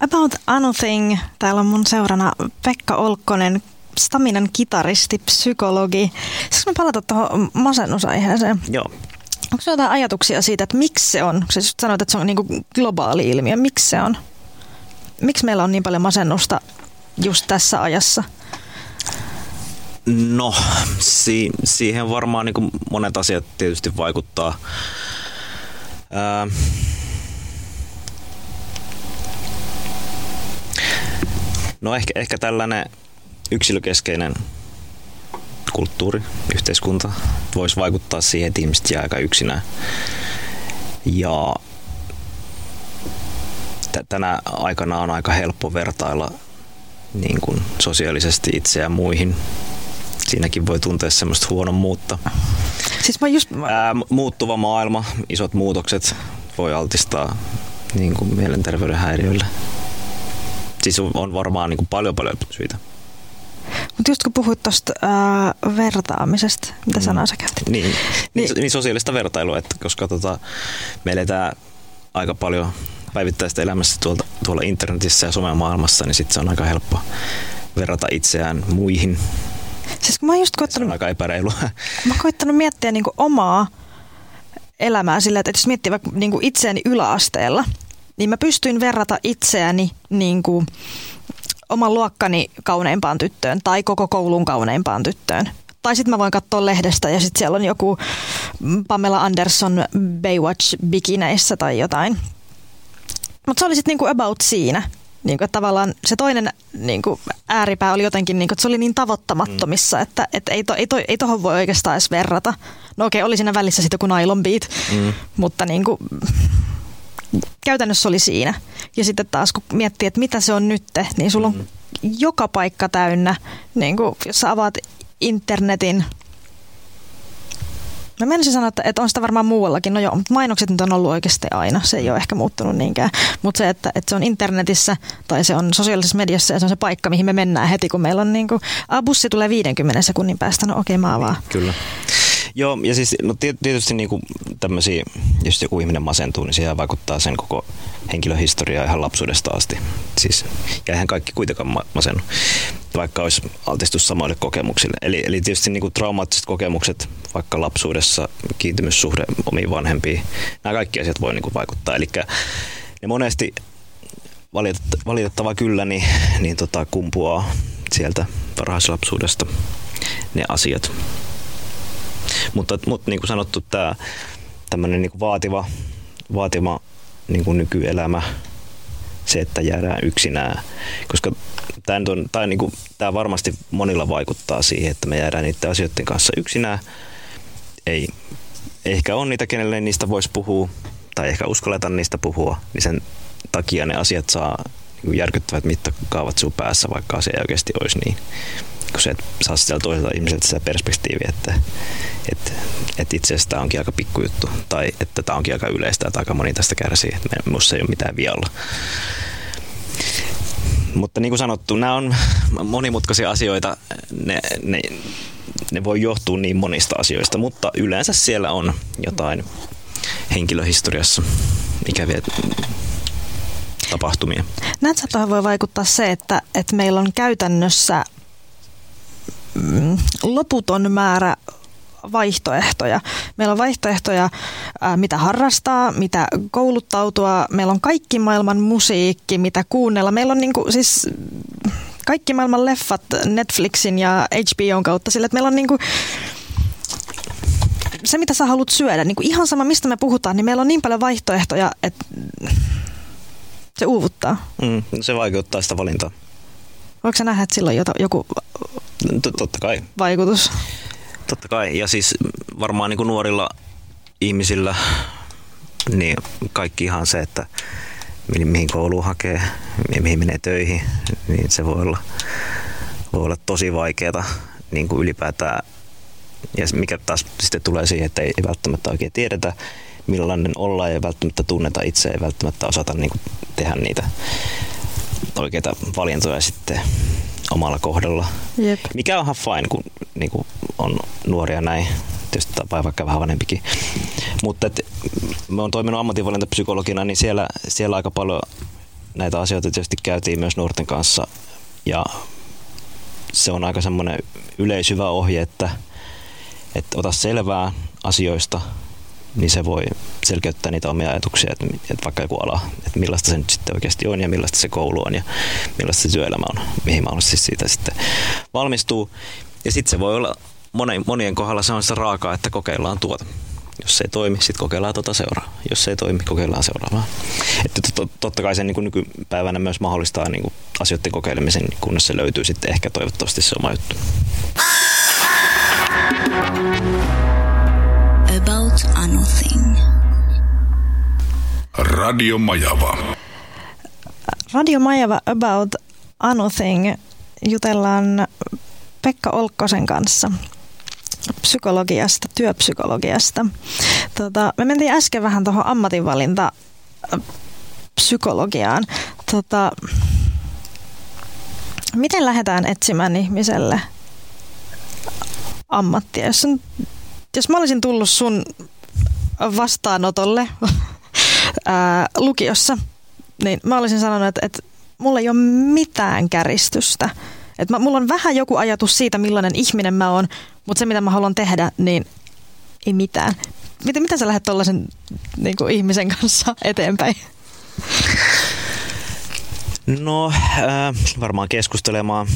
About Anything. Täällä on mun seurana Pekka Olkkonen, Staminan kitaristi, psykologi. Saanko palata tuohon masennusaiheeseen? Joo. Onko sinulla jotain ajatuksia siitä, että miksi se on? Sä sanoit, että se on niin globaali ilmiö. Miksi se on? Miksi meillä on niin paljon masennusta just tässä ajassa? No, si- siihen varmaan niin monet asiat tietysti vaikuttaa. Ää, No ehkä, ehkä tällainen yksilökeskeinen kulttuuri, yhteiskunta voisi vaikuttaa siihen, että ihmiset jää aika yksinään. Ja tänä aikana on aika helppo vertailla niin kuin sosiaalisesti itseään muihin. Siinäkin voi tuntea semmoista muutta. Siis mä just... Ää, muuttuva maailma, isot muutokset voi altistaa niin kuin mielenterveyden häiriöille siis on varmaan niin kuin paljon paljon syitä. Mutta just kun puhuit tuosta äh, vertaamisesta, mitä mm. sanaa sä käytit? Niin, niin, niin, niin sosiaalista vertailua, että koska tota, me eletään aika paljon päivittäistä elämässä tuolta, tuolla internetissä ja somemaailmassa, niin sitten se on aika helppo verrata itseään muihin. Siis kun mä just koittanut, se on aika epäreilua. Mä oon koittanut miettiä niinku omaa elämää sillä, että jos miettii vaikka niinku itseäni yläasteella – niin mä pystyin verrata itseäni niin kuin oman luokkani kauneimpaan tyttöön tai koko koulun kauneimpaan tyttöön tai sitten mä voin katsoa lehdestä ja sitten siellä on joku Pamela Anderson Baywatch bikineissä tai jotain. Mutta se oli sitten niinku about siinä. Niinku, tavallaan se toinen niinku, ääripää oli jotenkin, niinku, että se oli niin tavoittamattomissa, mm. että et ei, to, ei, to, ei tohon voi oikeastaan edes verrata. No okei, oli siinä välissä sitten joku nylon beat, mm. mutta niinku, käytännössä oli siinä. Ja sitten taas kun miettii, että mitä se on nyt, niin sulla on mm. joka paikka täynnä, niin kuin, jos sä avaat internetin, Mä menisin sanoa, että, että on sitä varmaan muuallakin. No joo, mutta mainokset nyt on ollut oikeasti aina. Se ei ole ehkä muuttunut niinkään. Mutta se, että, että se on internetissä tai se on sosiaalisessa mediassa ja se on se paikka, mihin me mennään heti, kun meillä on niin kuin, a, bussi tulee 50 sekunnin päästä. No okei, okay, mä avaan. Kyllä. Joo, ja siis no tietysti niin kuin tämmöisiä, jos joku ihminen masentuu, niin siihen vaikuttaa sen koko henkilöhistoria ihan lapsuudesta asti. Siis, ja eihän kaikki kuitenkaan masennu, vaikka olisi altistus samoille kokemuksille. Eli, eli tietysti niin kuin traumaattiset kokemukset vaikka lapsuudessa, kiintymyssuhde omiin vanhempiin, nämä kaikki asiat voi niin kuin vaikuttaa. Eli ne monesti valitettava kyllä niin, niin tota, kumpuaa sieltä varhaislapsuudesta ne asiat. Mutta, mutta niin kuin sanottu, tämä tämmöinen niin kuin vaativa, vaativa niin kuin nykyelämä, se, että jäädään yksinään, koska tämä, on, tämä, niin kuin, tämä varmasti monilla vaikuttaa siihen, että me jäädään niiden asioiden kanssa yksinään. Ei ehkä on niitä, kenelle niistä voisi puhua, tai ehkä uskalleta niistä puhua, niin sen takia ne asiat saa niin järkyttävät mittakaavat sun päässä, vaikka asia ei oikeasti olisi niin kun se, saa sieltä toiselta ihmiseltä sitä perspektiiviä, että, että, että itse asiassa tämä onkin aika pikkujuttu tai että tämä onkin aika yleistä, että aika moni tästä kärsii, että minussa ei ole mitään vialla. Mutta niin kuin sanottu, nämä on monimutkaisia asioita, ne, ne, ne voi johtua niin monista asioista, mutta yleensä siellä on jotain henkilöhistoriassa ikäviä tapahtumia. Että voi vaikuttaa se, että, että meillä on käytännössä loputon määrä vaihtoehtoja. Meillä on vaihtoehtoja, mitä harrastaa, mitä kouluttautua. Meillä on kaikki maailman musiikki, mitä kuunnella. Meillä on niin kuin, siis kaikki maailman leffat Netflixin ja HBOn kautta sillä, että meillä on niin kuin, se, mitä sä haluat syödä, niin kuin ihan sama, mistä me puhutaan, niin meillä on niin paljon vaihtoehtoja, että se uuvuttaa. Mm, se vaikeuttaa sitä valintaa. Voiko sä nähdä, että silloin joku Totta kai. vaikutus? Totta kai. Ja siis varmaan niin kuin nuorilla ihmisillä niin kaikki ihan se, että mihin koulu hakee, mihin menee töihin, niin se voi olla, voi olla tosi vaikeaa niin kuin ylipäätään. Ja mikä taas sitten tulee siihen, että ei välttämättä oikein tiedetä, millainen olla ei välttämättä tunneta itse, ei välttämättä osata niin kuin tehdä niitä oikeita valintoja sitten omalla kohdalla. Jep. Mikä on ihan fine, kun niin kuin on nuoria näin. Tietysti tai vaikka vähän vanhempikin. Mutta et, me on toiminut ammatinvalintapsykologina, niin siellä, siellä aika paljon näitä asioita tietysti käytiin myös nuorten kanssa. Ja se on aika semmoinen yleisyvä ohje, että, että ota selvää asioista, niin se voi selkeyttää niitä omia ajatuksia, että, että vaikka joku ala, että millaista se nyt sitten oikeasti on ja millaista se koulu on ja millaista se työelämä on, mihin mahdollisesti siitä sitten valmistuu. Ja sitten se voi olla monien, monien kohdalla se on se raaka, että kokeillaan tuota. Jos se ei toimi, sitten kokeillaan tuota seuraa. Jos se ei toimi, kokeillaan seuraavaa. Että totta kai se niin nykypäivänä myös mahdollistaa niin kuin asioiden kokeilemisen, kunnes se löytyy sitten ehkä toivottavasti se oma juttu. About Anything. Radio Majava. Radio Majava About Anything jutellaan Pekka Olkkosen kanssa psykologiasta, työpsykologiasta. Tota, me mentiin äsken vähän tuohon ammatinvalinta psykologiaan. Tota, miten lähdetään etsimään ihmiselle ammattia? Jos on jos mä olisin tullut sun vastaanotolle ää, lukiossa, niin mä olisin sanonut, että, että mulla ei ole mitään käristystä. Että mulla on vähän joku ajatus siitä, millainen ihminen mä oon, mutta se mitä mä haluan tehdä, niin ei mitään. Miten, miten sä lähdet tuollaisen niin ihmisen kanssa eteenpäin? No äh, varmaan keskustelemaan,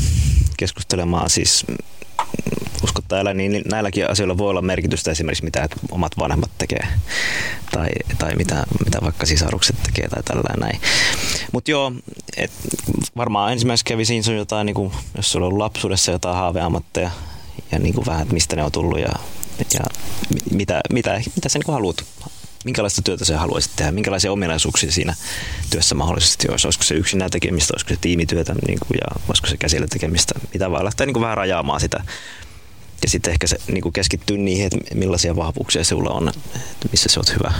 keskustelemaan siis usko täällä, niin näilläkin asioilla voi olla merkitystä esimerkiksi mitä omat vanhemmat tekee tai, tai mitä, mitä vaikka sisarukset tekee tai tällä näin. Mutta joo, et varmaan ensimmäisenä kävi siinä sun jotain, niin kuin, jos sulla on lapsuudessa jotain haaveammatteja ja niin kuin vähän, että mistä ne on tullut ja, ja mitä, mitä, mitä sä niin haluat minkälaista työtä sä haluaisit tehdä, minkälaisia ominaisuuksia siinä työssä mahdollisesti olisi. Olisiko se yksinään tekemistä, olisiko se tiimityötä niin kuin, ja olisiko se käsillä tekemistä, mitä vaan lähteä niin kuin vähän rajaamaan sitä. Ja sitten ehkä se niin kuin keskittyy niihin, että millaisia vahvuuksia sulla on, että missä se on hyvä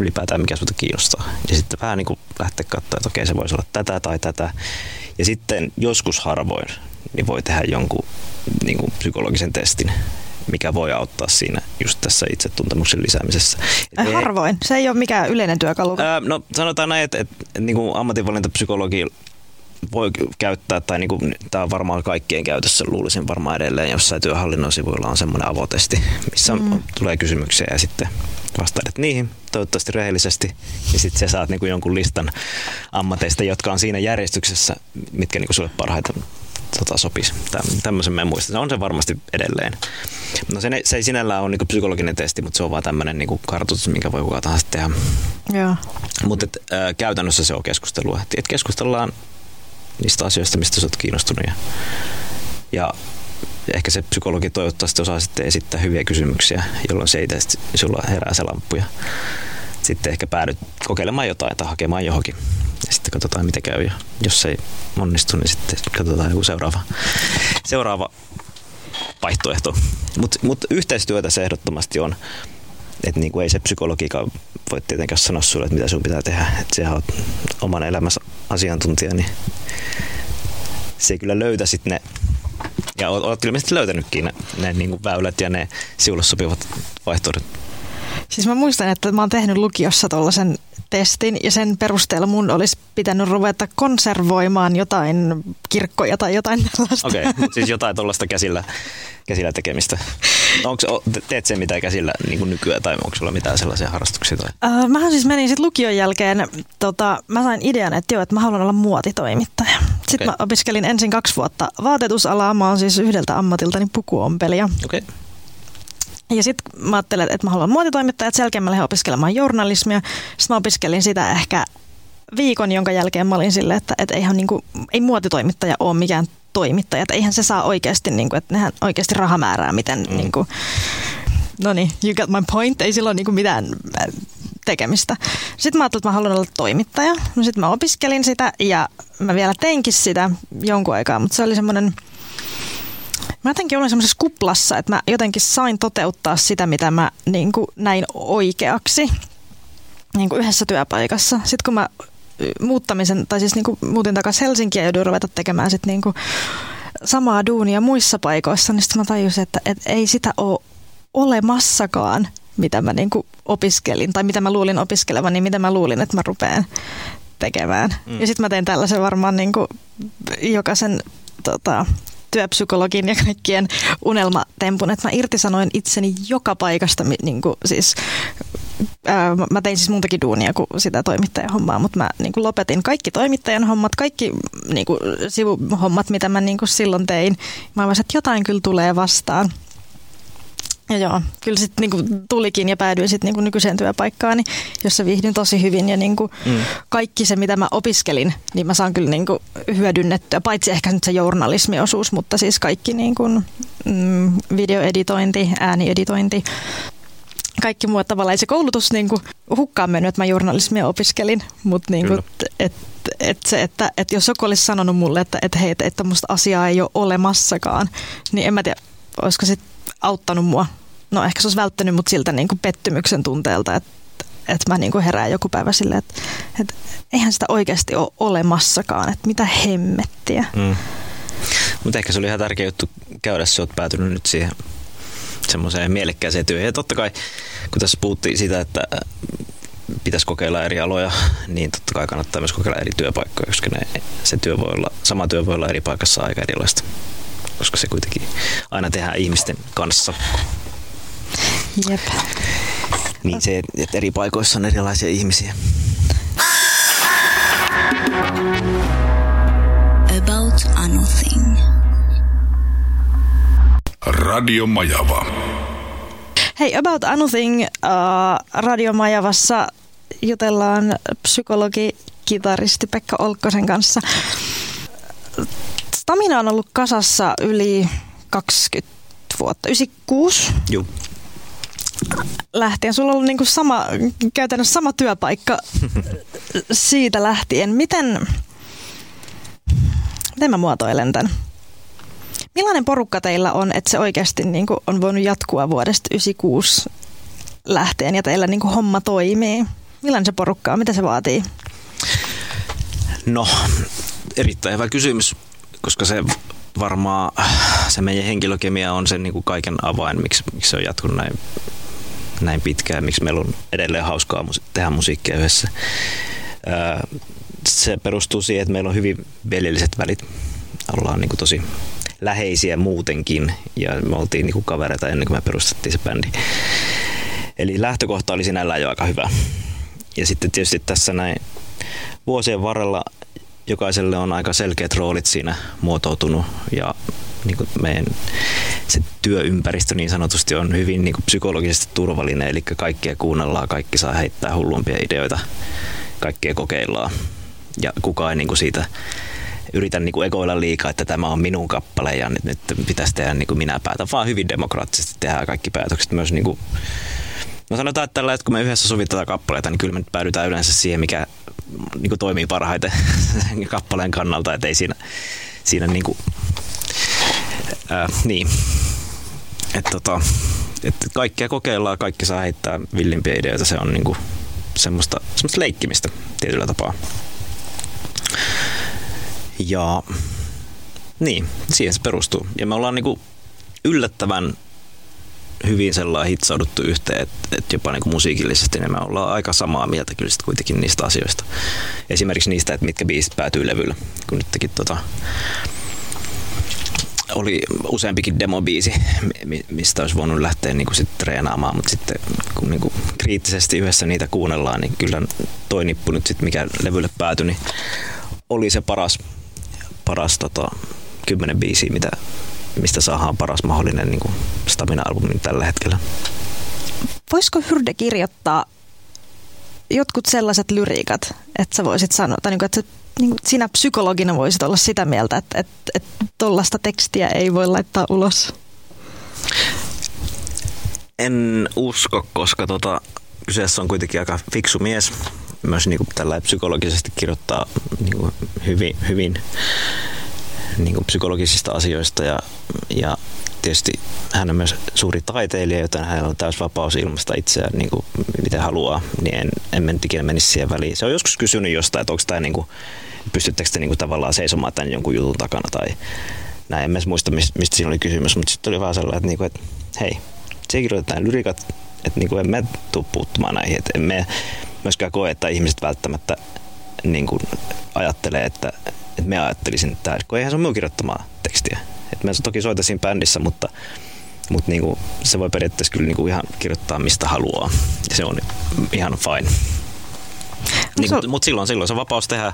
ylipäätään mikä sinulta kiinnostaa. Ja sitten vähän niin kuin lähteä katsoa, että okei se voisi olla tätä tai tätä. Ja sitten joskus harvoin niin voi tehdä jonkun niin kuin psykologisen testin mikä voi auttaa siinä just tässä itsetuntemuksen lisäämisessä. Et Harvoin. Se ei ole mikään yleinen työkalu. Ää, no sanotaan näin, että, että, että niin kuin ammatinvalintapsykologi voi käyttää, tai niin kuin, tämä on varmaan kaikkien käytössä, luulisin varmaan edelleen, jossain työhallinnon sivuilla on semmoinen avotesti, missä mm. tulee kysymyksiä ja sitten vastailet niihin toivottavasti rehellisesti ja sitten sä saat niin kuin jonkun listan ammateista, jotka on siinä järjestyksessä, mitkä niin kuin sulle parhaiten tota, sopisi. Tämmöisen mä muistan. On se varmasti edelleen. No se, se ei sinällään ole niinku psykologinen testi, mutta se on vaan tämmöinen niinku kartoitus, minkä voi kuka tahansa tehdä. Mutta äh, käytännössä se on keskustelua. Et keskustellaan niistä asioista, mistä sä oot kiinnostunut. Ja, ja ehkä se psykologi toivottavasti osaa sitten esittää hyviä kysymyksiä, jolloin se ei tee, sulla herää se lamppu. Ja sitten ehkä päädyt kokeilemaan jotain tai hakemaan johonkin. Ja sitten katsotaan, mitä käy. Ja jos ei onnistu, niin sitten katsotaan joku seuraava, seuraava vaihtoehto. Mutta mut yhteistyötä se ehdottomasti on. Että niinku ei se psykologiikka voi tietenkään sanoa sulle, että mitä sun pitää tehdä. Että sä oot oman elämässä asiantuntija, niin se kyllä löytä sitten ne ja olet ilmeisesti löytänytkin ne, ne niin kuin väylät ja ne sinulle sopivat vaihtoehdot. Siis mä muistan, että mä oon tehnyt lukiossa tuollaisen testin ja sen perusteella mun olisi pitänyt ruveta konservoimaan jotain kirkkoja tai jotain tällaista. Okei, okay, siis jotain tuollaista käsillä, käsillä tekemistä. Onko, teet sen mitään käsillä niin kuin nykyään tai onko sulla mitään sellaisia harrastuksia? Tai? Uh, mähän siis menin sitten lukion jälkeen, tota, mä sain idean, että joo, että mä haluan olla muotitoimittaja. Sitten okay. mä opiskelin ensin kaksi vuotta vaatetusalaa, mä oon siis yhdeltä ammatiltani pukuompelia. Okei. Okay. Ja sitten mä ajattelin, että mä haluan muotitoimittaa, että selkeä mä lähden opiskelemaan journalismia. Sitten mä opiskelin sitä ehkä viikon, jonka jälkeen mä olin silleen, että, että eihän niinku, ei muotitoimittaja ole mikään toimittaja. Että eihän se saa oikeasti, niinku, että nehän oikeasti rahamäärää, miten mm. niinku, no niin, you got my point. Ei silloin niinku mitään tekemistä. Sitten mä ajattelin, että mä haluan olla toimittaja. No sitten mä opiskelin sitä ja mä vielä teinkin sitä jonkun aikaa, mutta se oli semmoinen Mä jotenkin olin semmoisessa kuplassa, että mä jotenkin sain toteuttaa sitä, mitä mä niin kuin näin oikeaksi niin kuin yhdessä työpaikassa. Sitten kun mä muuttamisen, tai siis niin kuin muutin takaisin Helsinkiä ja jouduin ruveta tekemään sit niin kuin samaa duunia muissa paikoissa, niin sitten mä tajusin, että, että ei sitä ole olemassakaan, mitä mä niin kuin opiskelin, tai mitä mä luulin opiskelevan, niin mitä mä luulin, että mä rupean tekemään. Mm. Ja sitten mä tein tällaisen varmaan niin kuin jokaisen tota, työpsykologin ja kaikkien unelmatempun, että mä irtisanoin itseni joka paikasta, niin kuin siis ää, mä tein siis muutakin duunia kuin sitä toimittajahommaa, mutta mä niin kuin lopetin kaikki toimittajan hommat, kaikki niin kuin sivuhommat, mitä mä niin kuin silloin tein. Mä olisin, että jotain kyllä tulee vastaan. Ja joo, kyllä sitten niinku tulikin ja päädyin sitten niinku nykyiseen työpaikkaani, jossa viihdyn tosi hyvin ja niinku mm. kaikki se, mitä mä opiskelin, niin mä saan kyllä niinku hyödynnettyä, paitsi ehkä nyt se journalismiosuus, mutta siis kaikki niinku, mm, videoeditointi, äänieditointi, kaikki muu tavallaan se koulutus niinku hukkaan mennyt, että mä journalismia opiskelin, mutta niinku, et, et se, että et jos joku olisi sanonut mulle, että et hei, että et asiaa ei ole olemassakaan, niin en mä tiedä, olisiko sitten auttanut mua. No ehkä se olisi välttänyt mut siltä niin kuin pettymyksen tunteelta, että että mä niin kuin herään joku päivä silleen, että, että eihän sitä oikeasti ole olemassakaan, että mitä hemmettiä. Mm. Mutta ehkä se oli ihan tärkeä juttu käydä, jos olet päätynyt nyt siihen semmoiseen mielekkääseen työhön. Ja totta kai, kun tässä puhuttiin siitä, että pitäisi kokeilla eri aloja, niin totta kai kannattaa myös kokeilla eri työpaikkoja, koska ne, se työ voi olla, sama työ voi olla eri paikassa aika erilaista koska se kuitenkin aina tehdään ihmisten kanssa. Jep. Niin se, että eri paikoissa on erilaisia ihmisiä. About a nothing. Radio Majava. Hei, About Anything uh, Radiomajavassa jutellaan psykologi kitaristi Pekka Olkkosen kanssa. Stamina on ollut kasassa yli 20 vuotta, 96 Juu. lähtien. Sulla on ollut niinku sama, käytännössä sama työpaikka siitä lähtien. Miten, miten mä muotoilen tämän? Millainen porukka teillä on, että se oikeasti niinku on voinut jatkua vuodesta 96 lähtien ja teillä niinku homma toimii? Millainen se porukka on? Mitä se vaatii? No, erittäin hyvä kysymys, koska se varmaan se meidän henkilökemia on sen niin kuin kaiken avain, miksi, miksi se on jatkunut näin, näin pitkään, miksi meillä on edelleen hauskaa tehdä musiikkia yhdessä. Se perustuu siihen, että meillä on hyvin veljelliset välit. Ollaan niin kuin tosi läheisiä muutenkin ja me oltiin niin kuin kavereita ennen kuin me perustettiin se bändi. Eli lähtökohta oli sinällään jo aika hyvä. Ja sitten tietysti tässä näin vuosien varrella jokaiselle on aika selkeät roolit siinä muotoutunut ja niin kuin meidän se työympäristö niin sanotusti on hyvin niin kuin psykologisesti turvallinen, eli kaikkia kuunnellaan, kaikki saa heittää hullumpia ideoita, kaikkea kokeillaan ja kukaan ei niin kuin siitä yritä niin kuin egoilla liikaa, että tämä on minun kappale ja nyt, nyt pitäisi tehdä niin kuin minä päätän, vaan hyvin demokraattisesti tehdään kaikki päätökset myös niin kuin No sanotaan, että tällä että kun me yhdessä sovitetaan kappaleita, niin kyllä me nyt päädytään yleensä siihen, mikä niin kuin toimii parhaiten kappaleen kannalta, että ei siinä, siinä niin kuin, ää, niin. Että tota, et kaikkea kokeillaan, kaikki saa heittää villimpiä ideoita, se on niin kuin semmoista, semmoista leikkimistä tietyllä tapaa. Ja niin, siihen se perustuu. Ja me ollaan niin kuin yllättävän hyvin sellainen hitsauduttu yhteen, että, että jopa niin kuin musiikillisesti niin me ollaan aika samaa mieltä kyllä sitten kuitenkin niistä asioista. Esimerkiksi niistä, että mitkä biisit päätyy levylle, kun nytkin tota, oli useampikin demobiisi, mi- mistä olisi voinut lähteä niin kuin sit treenaamaan, mutta sitten kun niin kuin kriittisesti yhdessä niitä kuunnellaan, niin kyllä toi nippu nyt sit, mikä levylle päätyi, niin oli se paras, paras tota, kymmenen biisiä, mitä, mistä saadaan paras mahdollinen niin kuin Stamina-albumi tällä hetkellä. Voisiko Hyrde kirjoittaa jotkut sellaiset lyriikat, että sä voisit sanoa, tai niin kuin, että sä, niin kuin sinä psykologina voisit olla sitä mieltä, että, että, että tollaista tekstiä ei voi laittaa ulos? En usko, koska tota, kyseessä on kuitenkin aika fiksu mies. Myös niin kuin tällä psykologisesti kirjoittaa niin kuin hyvin, hyvin niin kuin psykologisista asioista ja, ja tietysti hän on myös suuri taiteilija, joten hänellä on täys vapaus ilmaista itseään niin kuin miten haluaa, niin en, en ikinä menisi siihen väliin. Se on joskus kysynyt jostain, että onko tämä niin kuin, pystyttekö te niin kuin tavallaan seisomaan tämän jonkun jutun takana tai näin. En mä edes muista, mistä siinä oli kysymys, mutta sitten oli vaan sellainen, että, niin kuin, että hei, se kirjoitetaan lyrikat, että niin kuin en tule puuttumaan näihin, että en me myöskään koe, että ihmiset välttämättä niin kuin ajattelee, että, että me ajattelisin, että kun eihän se ole minun kirjoittamaa tekstiä. Että mä toki soitan siinä bändissä, mutta, mutta niin kuin, se voi periaatteessa kyllä niin kuin ihan kirjoittaa mistä haluaa. Ja se on ihan fine. Niin, se- mutta silloin, silloin se on vapaus tehdä,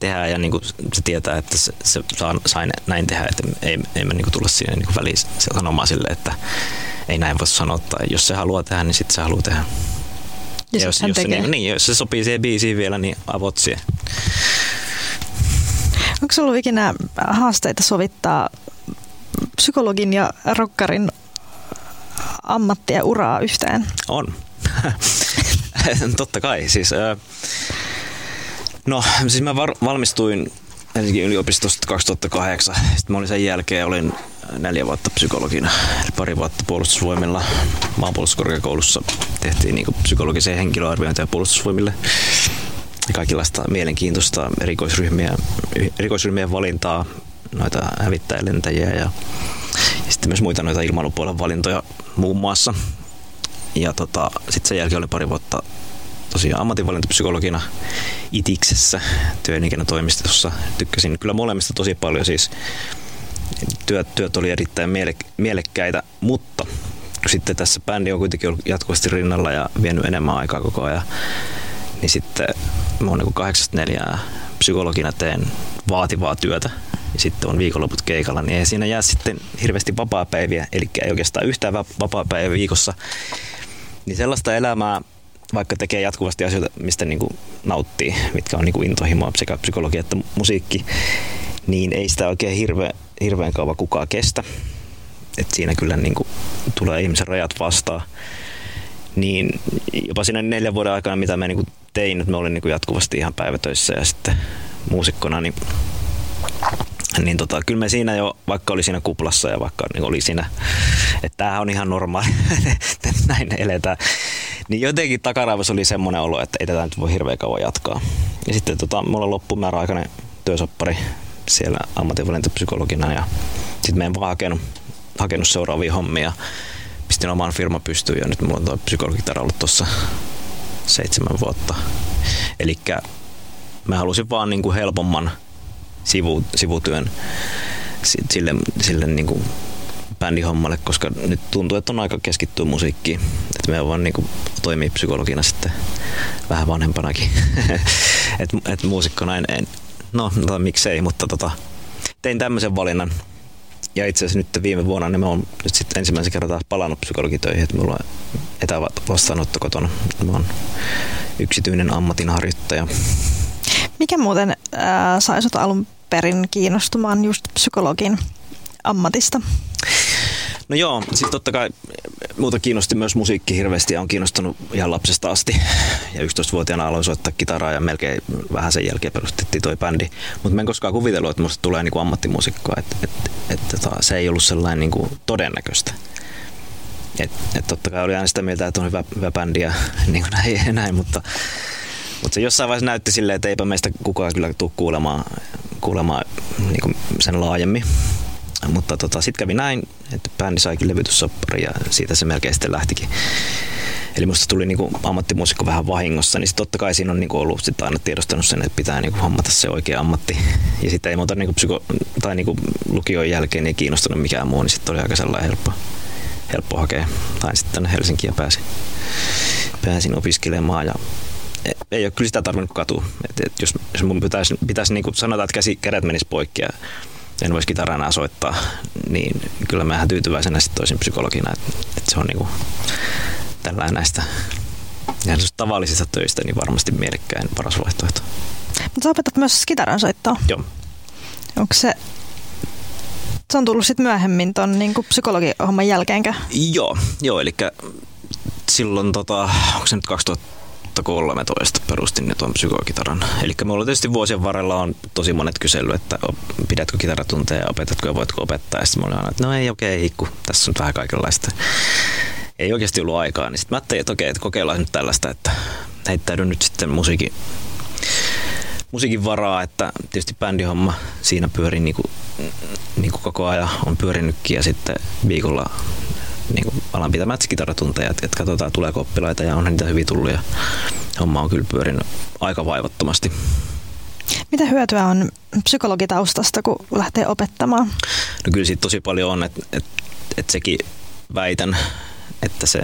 tehdä ja niin kuin se tietää, että se, se saa, sai näin tehdä, että ei, ei me niin kuin tulla siihen niin väliin sanomaan sille, että ei näin voi sanoa, tai jos se haluaa tehdä, niin sitten se haluaa tehdä. Ja, jos, hän jos, se, niin, niin, jos se sopii siihen biisiin vielä, niin avot siihen. Onko sulla ollut ikinä haasteita sovittaa psykologin ja rokkarin ammattia uraa yhteen? On. Totta kai. Siis, no, siis mä valmistuin Helsingin yliopistosta 2008. Sitten mä olin sen jälkeen, olin neljä vuotta psykologina, pari vuotta puolustusvoimilla maanpuolustuskorkeakoulussa. Tehtiin niin psykologisia henkilöarviointeja puolustusvoimille kaikenlaista mielenkiintoista erikoisryhmiä, erikoisryhmien valintaa, noita hävittäjälentäjiä ja, ja sitten myös muita noita ilmailupuolen valintoja muun muassa. Ja tota, sitten sen jälkeen oli pari vuotta tosiaan ammatinvalintapsykologina Itiksessä työelinkeinotoimistossa. Tykkäsin kyllä molemmista tosi paljon siis. Työt, työt oli erittäin miele, mielekkäitä, mutta sitten tässä bändi on kuitenkin ollut jatkuvasti rinnalla ja vienyt enemmän aikaa koko ajan. Niin sitten mä oon niin 84 psykologina teen vaativaa työtä ja sitten on viikonloput keikalla, niin ei siinä jää sitten hirveästi vapaa-päiviä, eli ei oikeastaan yhtään vapaa-päivä viikossa. Niin sellaista elämää, vaikka tekee jatkuvasti asioita, mistä niin kuin nauttii, mitkä on niin kuin intohimoa sekä psykologia että musiikki, niin ei sitä oikein hirveän, hirveän kauan kukaan kestä. Et siinä kyllä niin kuin tulee ihmisen rajat vastaan. Niin jopa siinä neljän vuoden aikana, mitä mä niin kuin tein, että mä olin niin kuin jatkuvasti ihan päivätöissä ja sitten muusikkona, niin niin tota, kyllä me siinä jo, vaikka oli siinä kuplassa ja vaikka niin oli siinä, että tämähän on ihan normaali, että näin eletään, niin jotenkin takaraivossa oli semmoinen olo, että ei tätä nyt voi hirveän kauan jatkaa. Ja sitten tota, mulla on loppumääräaikainen työsoppari siellä ammatinvalintapsykologina ja sitten en vaan hakenut, hakenut seuraavia hommia. Pistin oman firma pystyyn ja nyt mulla on tuo psykologitara ollut tuossa seitsemän vuotta. Eli mä halusin vaan niin kuin helpomman sivu, sivutyön sille, sille niin kuin bändihommalle, koska nyt tuntuu, että on aika keskittyä musiikkiin. Että me vaan kuin toimii psykologina sitten vähän vanhempanakin. että et muusikkona en, en no, no miksei, mutta tota, tein tämmöisen valinnan. Ja itse asiassa nyt viime vuonna niin mä oon nyt sitten ensimmäisen kerran taas palannut psykologitöihin, että mulla on etävastaanotto kotona. Mä oon yksityinen ammatinharjoittaja. Mikä muuten äh, sai sut alun perin kiinnostumaan just psykologin ammatista? No joo, siis totta kai muuta kiinnosti myös musiikki hirveästi ja on kiinnostunut ihan lapsesta asti. Ja 11-vuotiaana aloin soittaa kitaraa ja melkein vähän sen jälkeen perustettiin toi bändi. Mutta mä en koskaan kuvitellut, että musta tulee niinku ammattimuusikkoa. Että et, et, et, tota, se ei ollut sellainen niinku todennäköistä. Et, et totta kai oli aina sitä mieltä, että on hyvä, hyvä bändi ja niin kuin näin, näin mutta, mutta se jossain vaiheessa näytti silleen, että eipä meistä kukaan kyllä tule kuulemaan, kuulemaan niin kuin sen laajemmin. Mutta tota, sitten kävi näin, että bändi saikin levytyssoppari ja siitä se melkein sitten lähtikin. Eli musta tuli niinku ammattimuusikko vähän vahingossa, niin totta kai siinä on niinku ollut sit aina tiedostanut sen, että pitää niinku hommata se oikea ammatti. Ja sitten ei muuta niinku psyko, tai niinku lukion jälkeen niin kiinnostunut mikään muu, niin sitten oli aika sellainen helppo, helppo hakea. Tai sitten tänne Helsinkiin ja pääsin, pääsin opiskelemaan ja e, ei ole kyllä sitä tarvinnut katua. Et, et jos, jos mun pitäisi, pitäisi niin sanoa, että käsi, kädet menis poikki ja en voisi kitaraa enää soittaa, niin kyllä mä ihan tyytyväisenä sitten toisin psykologina, että, että se on niinku tällainen näistä ihan tavallisista töistä niin varmasti mielekkäin paras vaihtoehto. Mutta sä opetat myös kitaran soittoa. Joo. Onko se, se on tullut sitten myöhemmin ton niin psykologihomman jälkeenkä? Joo, joo eli silloin tota, onko se nyt 2000 2013 perustin tuon psykokitaran. Eli mulla tietysti vuosien varrella on tosi monet kysely, että pidätkö kitaratunteja ja opetatko ja voitko opettaa. Ja sitten aina, että no ei okei, okay, tässä on vähän kaikenlaista. Ei oikeasti ollut aikaa, niin sitten mä ajattelin, että okei, että kokeillaan nyt tällaista, että heittäydyn nyt sitten musiikin, musiikin varaa, että tietysti bändihomma siinä pyörii niin kuin, niin kuin koko ajan on pyörinytkin ja sitten viikolla niin kuin alan pitämään kitaratunteja, että, että katsotaan tuleeko oppilaita ja onhan niitä hyvin tullut ja homma on kyllä pyörinyt aika vaivattomasti. Mitä hyötyä on psykologitaustasta, kun lähtee opettamaan? No kyllä siitä tosi paljon on, että, että, että sekin väitän, että se,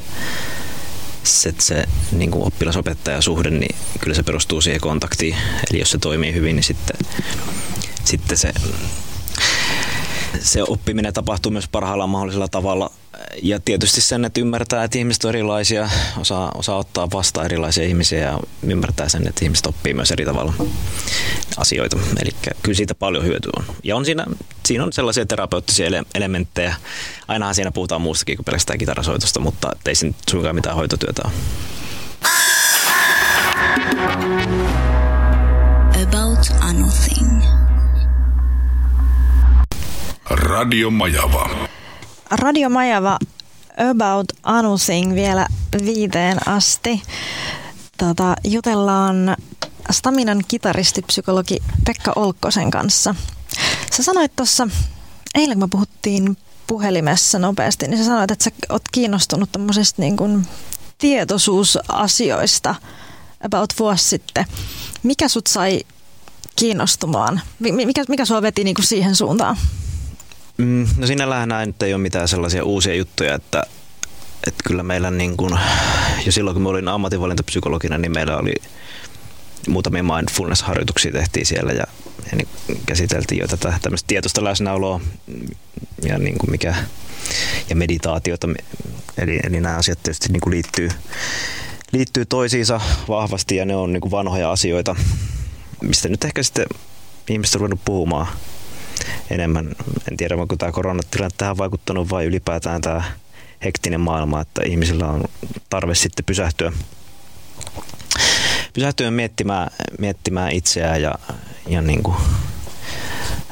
se, se niin kuin oppilasopettaja-suhde, niin kyllä se perustuu siihen kontaktiin. Eli jos se toimii hyvin, niin sitten, sitten se se oppiminen tapahtuu myös parhaalla mahdollisella tavalla. Ja tietysti sen, että ymmärtää, että ihmiset on erilaisia, osaa, osaa ottaa vastaan erilaisia ihmisiä ja ymmärtää sen, että ihmiset oppii myös eri tavalla asioita. Eli kyllä siitä paljon hyötyä on. Ja on siinä, siinä on sellaisia terapeuttisia ele- elementtejä. Ainahan siinä puhutaan muustakin kuin pelkästään kitarasoitosta, mutta ei siinä suinkaan mitään hoitotyötä ole. About Anything. Radio Majava. Radio Majava About Anything vielä viiteen asti. Tota, jutellaan Staminan kitaristipsykologi Pekka Olkkosen kanssa. Sä sanoit tuossa, eilen kun me puhuttiin puhelimessa nopeasti, niin sä sanoit, että sä oot kiinnostunut tämmöisistä niin kuin tietoisuusasioista about vuosi sitten. Mikä sut sai kiinnostumaan? Mikä, mikä sua veti niin kuin siihen suuntaan? Mm, no sinällähän näin nyt ei ole mitään sellaisia uusia juttuja, että, että kyllä meillä niin kuin, jo silloin kun mä olin ammatinvalintapsykologina, niin meillä oli muutamia mindfulness-harjoituksia tehtiin siellä ja niin käsiteltiin jo tätä tämmöistä tietoista läsnäoloa ja niin kuin mikä ja meditaatiota. Eli, eli nämä asiat tietysti niin kuin liittyy, liittyy toisiinsa vahvasti ja ne on niin kuin vanhoja asioita, mistä nyt ehkä sitten ihmiset on ruvennut puhumaan enemmän. En tiedä, onko tämä koronatilanne tähän vaikuttanut vai ylipäätään tämä hektinen maailma, että ihmisillä on tarve sitten pysähtyä, pysähtyä miettimään, miettimään itseään ja, ja niin kuin,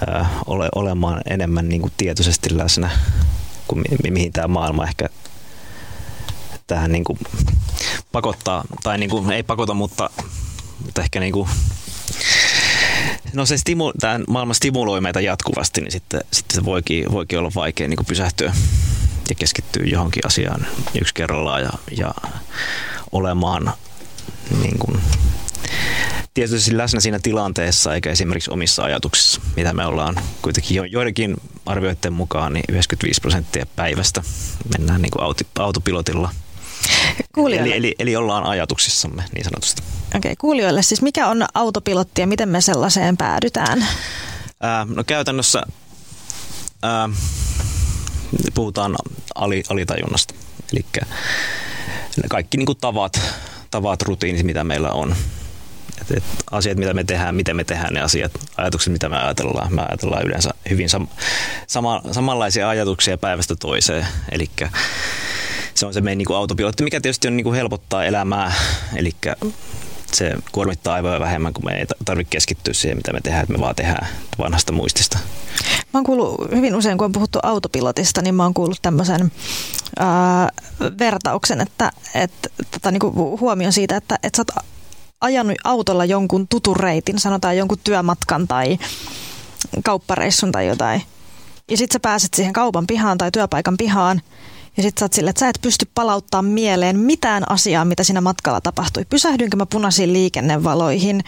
ää, ole, olemaan enemmän niin kuin tietoisesti läsnä kuin mi, mihin tämä maailma ehkä tähän niin kuin pakottaa, tai niin kuin, ei pakota, mutta, mutta ehkä niin kuin No se stimu, tämä maailma stimuloi meitä jatkuvasti, niin sitten, sitten se voikin, voikin olla vaikea niin pysähtyä ja keskittyä johonkin asiaan yksi kerrallaan ja, ja olemaan niin kuin, tietysti läsnä siinä tilanteessa eikä esimerkiksi omissa ajatuksissa, mitä me ollaan kuitenkin jo, joidenkin arvioiden mukaan niin 95 prosenttia päivästä mennään niin kuin autopilotilla. Eli, eli, eli ollaan ajatuksissamme niin sanotusti. Okei, okay, kuulijoille siis mikä on autopilotti ja miten me sellaiseen päädytään? Ää, no käytännössä ää, puhutaan ali, alitajunnasta. Eli kaikki niin kuin tavat, tavat, rutiinit, mitä meillä on. Et, et asiat, mitä me tehdään, miten me tehdään ne asiat, ajatukset, mitä me ajatellaan. Me ajatellaan yleensä hyvin sam- sama, samanlaisia ajatuksia päivästä toiseen. Eli se on se meidän niin autopilotti, mikä tietysti on niin kuin helpottaa elämää. Eli se kuormittaa aivoja vähemmän, kun me ei tarvitse keskittyä siihen, mitä me tehdään, että me vaan tehdään vanhasta muistista. Mä oon kuullut hyvin usein, kun on puhuttu autopilotista, niin mä oon kuullut tämmöisen vertauksen, että et, tota, niinku huomio siitä, että et sä oot ajanut autolla jonkun tutun reitin, sanotaan jonkun työmatkan tai kauppareissun tai jotain. Ja sit sä pääset siihen kaupan pihaan tai työpaikan pihaan – ja sitten sä oot sille, että sä et pysty palauttamaan mieleen mitään asiaa, mitä siinä matkalla tapahtui. Pysähdyinkö mä punaisiin liikennevaloihin?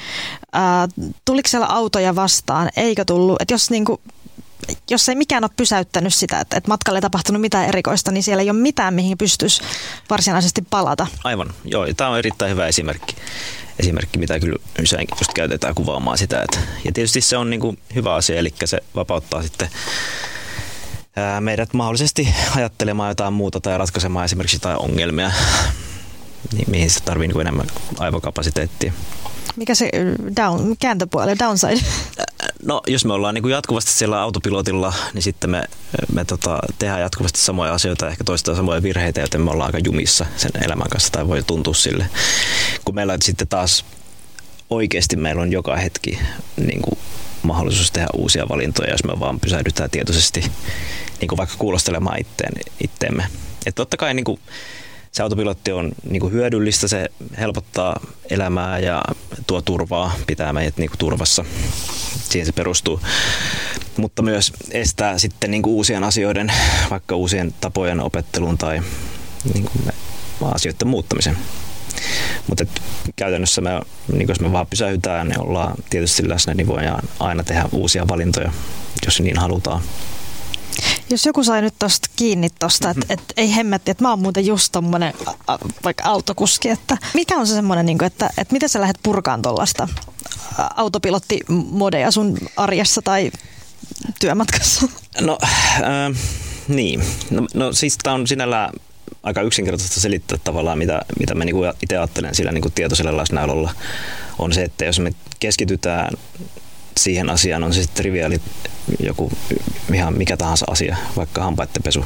Ää, tuliko siellä autoja vastaan? Eikö tullut? Et jos niinku, jos ei mikään ole pysäyttänyt sitä, että, että matkalle ei tapahtunut mitään erikoista, niin siellä ei ole mitään, mihin pystyisi varsinaisesti palata. Aivan, joo. Tämä on erittäin hyvä esimerkki. Esimerkki, mitä kyllä usein just käytetään kuvaamaan sitä. Että, ja tietysti se on niin kuin hyvä asia, eli se vapauttaa sitten meidät mahdollisesti ajattelemaan jotain muuta tai ratkaisemaan esimerkiksi jotain ongelmia, niin mihin se tarvii niin enemmän aivokapasiteettia. Mikä se down, kääntöpuoli, downside? No jos me ollaan niin kuin jatkuvasti siellä autopilotilla, niin sitten me, me tota, tehdään jatkuvasti samoja asioita, ehkä toistaan samoja virheitä, joten me ollaan aika jumissa sen elämän kanssa tai voi tuntua sille. Kun meillä sitten taas oikeasti meillä on joka hetki niin kuin mahdollisuus tehdä uusia valintoja, jos me vaan pysähdytään tietoisesti niin kuin vaikka kuulostelemaan itteen, itteemme. Että totta kai niin kuin, se autopilotti on niin kuin hyödyllistä, se helpottaa elämää ja tuo turvaa, pitää meidät niin kuin turvassa. Siihen se perustuu. Mutta myös estää sitten niin kuin uusien asioiden, vaikka uusien tapojen opettelun tai niin kuin asioiden muuttamisen. Mutta käytännössä me, niin jos me vaan pysäytään, niin ollaan tietysti läsnä, niin voidaan aina tehdä uusia valintoja, jos niin halutaan. Jos joku sai nyt tosta kiinni tosta, että et, ei hemmetti, että mä oon muuten just tommonen vaikka autokuski, että mikä on se semmoinen, niin että, että miten sä lähdet purkaan tuollaista autopilottimodeja sun arjessa tai työmatkassa? No, äh, niin. No, no siis tää on sinällään aika yksinkertaista selittää tavallaan, mitä, mitä mä niinku itse ajattelen sillä niinku tietoisella läsnäololla, on se, että jos me keskitytään siihen asiaan, on se sitten triviaali joku ihan mikä tahansa asia, vaikka hampaiden pesu,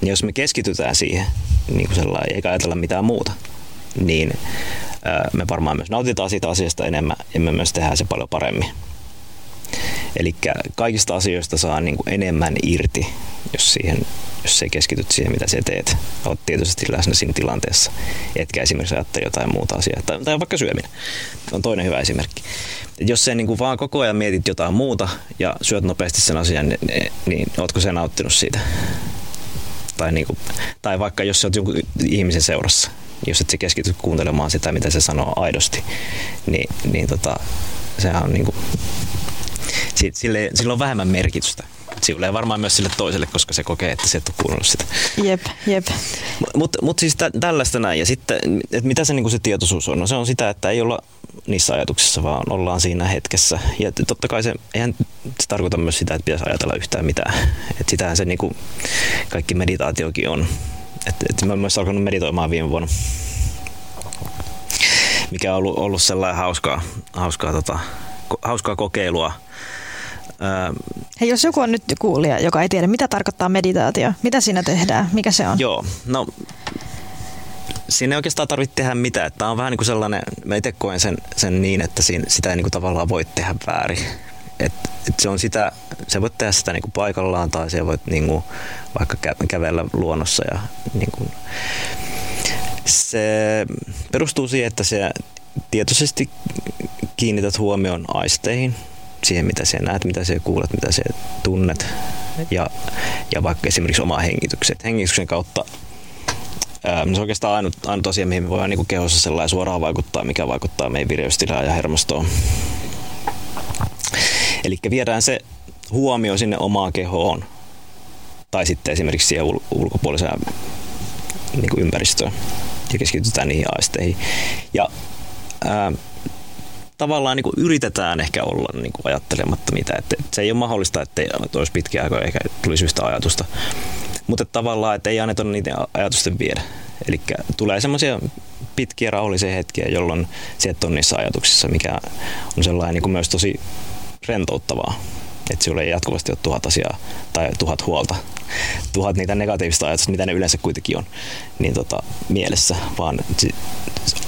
niin jos me keskitytään siihen, niin kuin sellainen, eikä ajatella mitään muuta, niin me varmaan myös nautitaan siitä asiasta enemmän ja me myös tehdään se paljon paremmin. Eli kaikista asioista saa niin kuin enemmän irti, jos, siihen, jos se keskityt siihen, mitä sä teet. Olet tietysti läsnä siinä tilanteessa, etkä esimerkiksi ajattele jotain muuta asiaa. Tai, tai vaikka syöminen on toinen hyvä esimerkki. Jos sä niin kuin vaan koko ajan mietit jotain muuta ja syöt nopeasti sen asian, niin, niin, ootko sä nauttinut siitä? Tai, niin kuin, tai vaikka jos sä oot jonkun ihmisen seurassa, jos et sä keskity kuuntelemaan sitä, mitä se sanoo aidosti, niin, niin tota, sehän on niin kuin, sille, sillä on vähemmän merkitystä. Sille varmaan myös sille toiselle, koska se kokee, että se et ole kuunnellut sitä. Jep, jep. Mutta mut siis tä, tällaista näin. Ja sitten, että mitä se, niin se tietoisuus on? No se on sitä, että ei olla niissä ajatuksissa, vaan ollaan siinä hetkessä. Ja totta kai se, eihän se tarkoita myös sitä, että pitäisi ajatella yhtään mitään. Et sitähän se niin kuin kaikki meditaatiokin on. Et, et mä olen myös alkanut meditoimaan viime vuonna, mikä on ollut, ollut sellainen hauskaa, hauskaa, tota, hauskaa kokeilua. Ää, Hei, jos joku on nyt kuulija, joka ei tiedä, mitä tarkoittaa meditaatio, mitä siinä tehdään, mikä se on? Joo, no siinä ei oikeastaan tarvitse tehdä mitään. Tämä on vähän niin kuin sellainen, mä itse koen sen, sen niin, että siinä, sitä ei niin kuin tavallaan voi tehdä väärin. Et, et se on sitä, se voit tehdä sitä niin kuin paikallaan tai se voit niin kuin vaikka kä- kävellä luonnossa ja niin kuin, se perustuu siihen, että se tietoisesti kiinnität huomioon aisteihin, siihen mitä sä näet, mitä sä kuulet, mitä sä tunnet ja, ja vaikka esimerkiksi omaa hengitykset. Hengityksen kautta ää, se on oikeastaan ainut, ainut asia, mihin me voidaan niin kehossa sellainen suoraan vaikuttaa, mikä vaikuttaa meidän vireystilaan ja hermostoon. Eli viedään se huomio sinne omaan kehoon tai sitten esimerkiksi siihen ul- ulkopuoliseen niin kuin ympäristöön ja keskitytään niihin aisteihin. Ja ää, tavallaan niin kuin yritetään ehkä olla niin kuin ajattelematta mitä. Että se ei ole mahdollista, että ei olisi pitkiä aikoja eikä tulisi yhtä ajatusta. Mutta tavallaan, että ei anneta niiden ajatusten viedä. Eli tulee semmoisia pitkiä rauhallisia hetkiä, jolloin se on niissä ajatuksissa, mikä on sellainen niin kuin myös tosi rentouttavaa. Että sinulla ei jatkuvasti ole tuhat asiaa tai tuhat huolta, tuhat niitä negatiivista ajatusta, mitä ne yleensä kuitenkin on, niin tota, mielessä. Vaan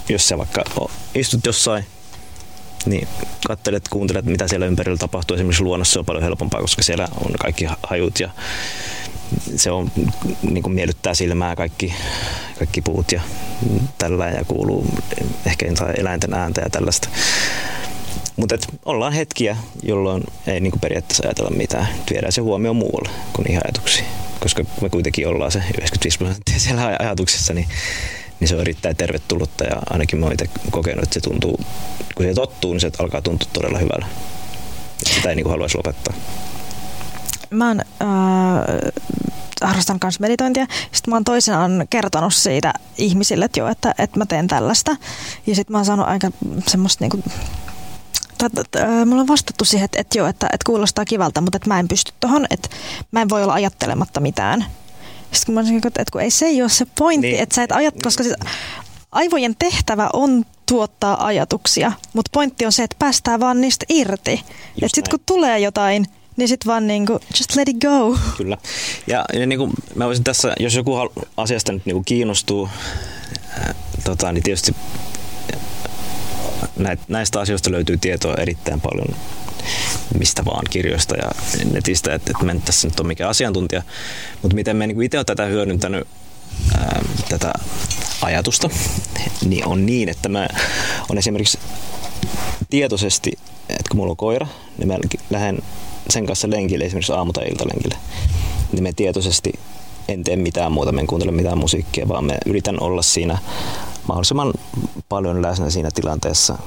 jos sä vaikka istut jossain niin katselet, kuuntelet, mitä siellä ympärillä tapahtuu. Esimerkiksi luonnossa on paljon helpompaa, koska siellä on kaikki hajut ja se on, niin kuin miellyttää silmää kaikki, kaikki puut ja tällä ja kuuluu ehkä eläinten ääntä ja tällaista. Mutta ollaan hetkiä, jolloin ei niin kuin periaatteessa ajatella mitään. Viedään se huomio muualle kuin niihin ajatuksiin. Koska me kuitenkin ollaan se 95 prosenttia siellä ajatuksessa, niin, niin se on erittäin tervetullutta. Ja ainakin mä oon itse kokenut, että se tuntuu, kun se tottuu, niin se alkaa tuntua todella hyvällä. Sitä ei niin kuin haluaisi lopettaa. Mä oon, äh, harrastan kanssa meditointia. Sitten mä oon toisenaan kertonut siitä ihmisille, että joo, että, että mä teen tällaista. Ja sitten mä oon saanut aika semmoista niinku mulla on vastattu siihen, että, että joo, että, että kuulostaa kivalta, mutta että mä en pysty tuohon, että mä en voi olla ajattelematta mitään. Sitten mä olisin, että, kun ei se ei ole se pointti, niin. että sä et ajat, koska siis aivojen tehtävä on tuottaa ajatuksia, mutta pointti on se, että päästään vaan niistä irti. Että sitten kun tulee jotain, niin sitten vaan niin kuin, just let it go. Kyllä. Ja, ja niin kuin mä voisin tässä, jos joku asiasta nyt niin kuin kiinnostuu, ää, tota, niin tietysti näistä asioista löytyy tietoa erittäin paljon mistä vaan kirjoista ja netistä, että, että mä en tässä nyt ole mikään asiantuntija, mutta miten mä niin itse olen tätä hyödyntänyt ää, tätä ajatusta, niin on niin, että mä on esimerkiksi tietoisesti, että kun mulla on koira, niin mä lähden sen kanssa lenkille, esimerkiksi aamu- tai iltalenkille, niin me tietoisesti en tee mitään muuta, mä en kuuntele mitään musiikkia, vaan me yritän olla siinä mahdollisimman paljon läsnä siinä tilanteessa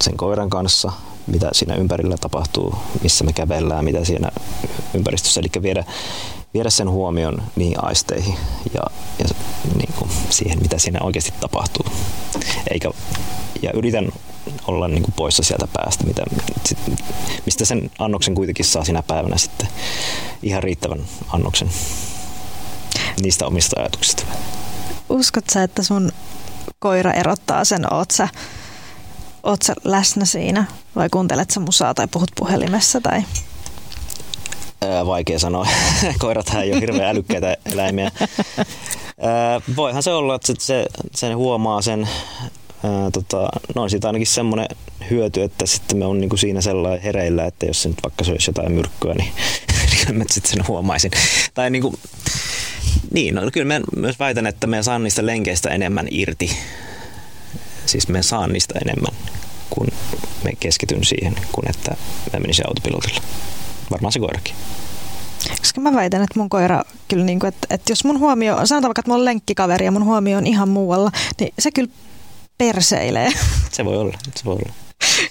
sen koiran kanssa, mitä siinä ympärillä tapahtuu, missä me kävellään, mitä siinä ympäristössä. Eli viedä, viedä sen huomion niihin aisteihin ja, ja niin kuin siihen, mitä siinä oikeasti tapahtuu. Eikä, ja yritän olla niin kuin poissa sieltä päästä, mitä, sit, mistä sen annoksen kuitenkin saa sinä päivänä sitten ihan riittävän annoksen niistä omista ajatuksista. Uskot sä, että sun koira erottaa sen, oot sä, oot sä läsnä siinä vai kuuntelet sä musaa tai puhut puhelimessa tai? Vaikea sanoa. Koirathan ei ole hirveän älykkäitä eläimiä. Voihan se olla, että se, sen huomaa sen, tota, no on siitä ainakin semmoinen hyöty, että sitten me on niinku siinä sellainen hereillä, että jos se nyt vaikka söisi jotain myrkkyä, niin, niin mä sitten sen huomaisin. Tai niinku, niin, no kyllä mä myös väitän, että me saan niistä lenkeistä enemmän irti. Siis me saan niistä enemmän, kun me keskityn siihen, kun että mä menisin autopilotilla. Varmaan se koirakin. Koska mä väitän, että mun koira kyllä, niin kuin, että, että jos mun huomio, sanotaan vaikka, että mun lenkkikaveri ja mun huomio on ihan muualla, niin se kyllä perseilee. Se voi olla, se voi olla.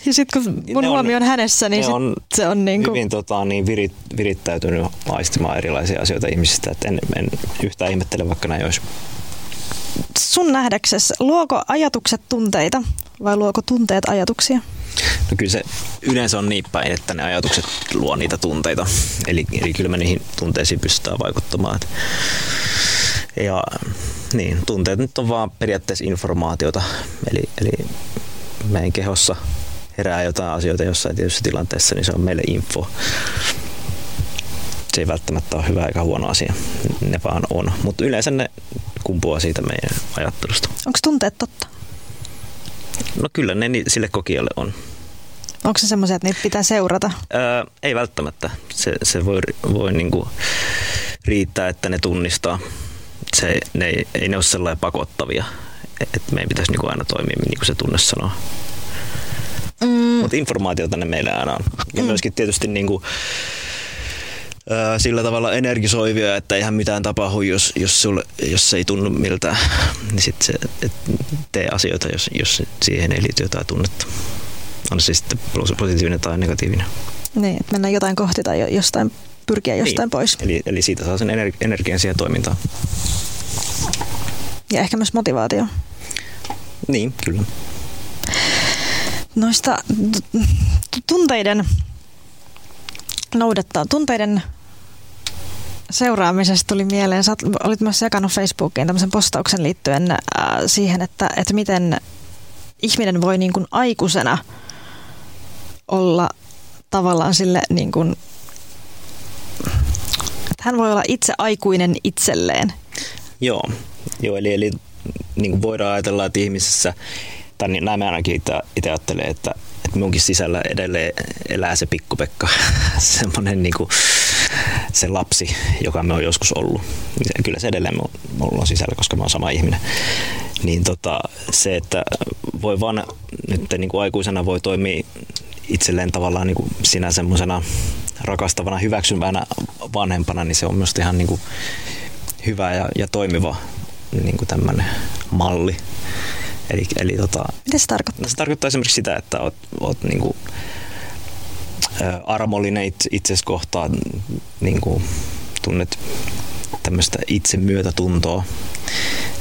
Ja sitten kun mun ne huomio on, on hänessä, niin sit on se on niin kuin... hyvin tota, niin virit, virittäytynyt aistimaan erilaisia asioita ihmisistä, että en, en yhtään ihmettele, vaikka näin olisi. Sun nähdäksessä, luoko ajatukset tunteita vai luoko tunteet ajatuksia? No kyllä se yleensä on niin päin, että ne ajatukset luo niitä tunteita. Eli, eli kyllä me niihin tunteisiin pystytään vaikuttamaan. Ja niin, tunteet nyt on vaan periaatteessa informaatiota. Eli, eli meidän kehossa herää jotain asioita jossain tietyssä tilanteessa, niin se on meille info. Se ei välttämättä ole hyvä eikä huono asia. Ne vaan on. Mutta yleensä ne kumpuaa siitä meidän ajattelusta. Onko tunteet totta? No kyllä ne sille kokijalle on. Onko se semmoisia, että niitä pitää seurata? Öö, ei välttämättä. Se, se voi, voi niinku riittää, että ne tunnistaa. Se, ne, ei, ei ne ole sellainen pakottavia, että meidän pitäisi niinku aina toimia niin kuin se tunne sanoo. Mm. Mutta informaatiota ne meillä aina on. Ja mm. myöskin tietysti niinku, sillä tavalla energisoivia, että eihän mitään tapahdu, jos, jos, sulle, jos se ei tunnu miltään. Niin sitten se, et tee asioita, jos, jos siihen ei liity jotain tunnetta. On se sitten positiivinen tai negatiivinen. Niin, että mennään jotain kohti tai jostain, pyrkiä jostain niin. pois. Eli, eli siitä saa sen energian siihen toimintaan. Ja ehkä myös motivaatio. Niin, kyllä. Noista tunteiden noudattaa, tunteiden seuraamisesta tuli mieleen, sä olit myös jakanut Facebookiin tämmöisen postauksen liittyen äh, siihen, että, että miten ihminen voi niin kuin aikuisena olla tavallaan sille niin kuin, että hän voi olla itse aikuinen itselleen. Joo, Joo eli, eli niin kuin voidaan ajatella, että ihmisessä, tai niin, näin mä ainakin itse ajattelen, että, että munkin sisällä edelleen elää se pikkupekka, semmoinen niin kuin, se lapsi, joka me on joskus ollut. Kyllä se edelleen mulla on sisällä, koska mä oon sama ihminen. Niin tota, se, että voi vaan nyt niin kuin aikuisena voi toimia itselleen tavallaan niin kuin sinä semmoisena rakastavana, hyväksyvänä vanhempana, niin se on myös ihan niin kuin hyvä ja, ja toimiva niin kuin tämmöinen malli. Eli, eli tota, Mitä se tarkoittaa? Se tarkoittaa esimerkiksi sitä, että oot, oot niin kuin, armollinen itsesi kohtaan, niin kuin tunnet tämmöistä itsemyötätuntoa.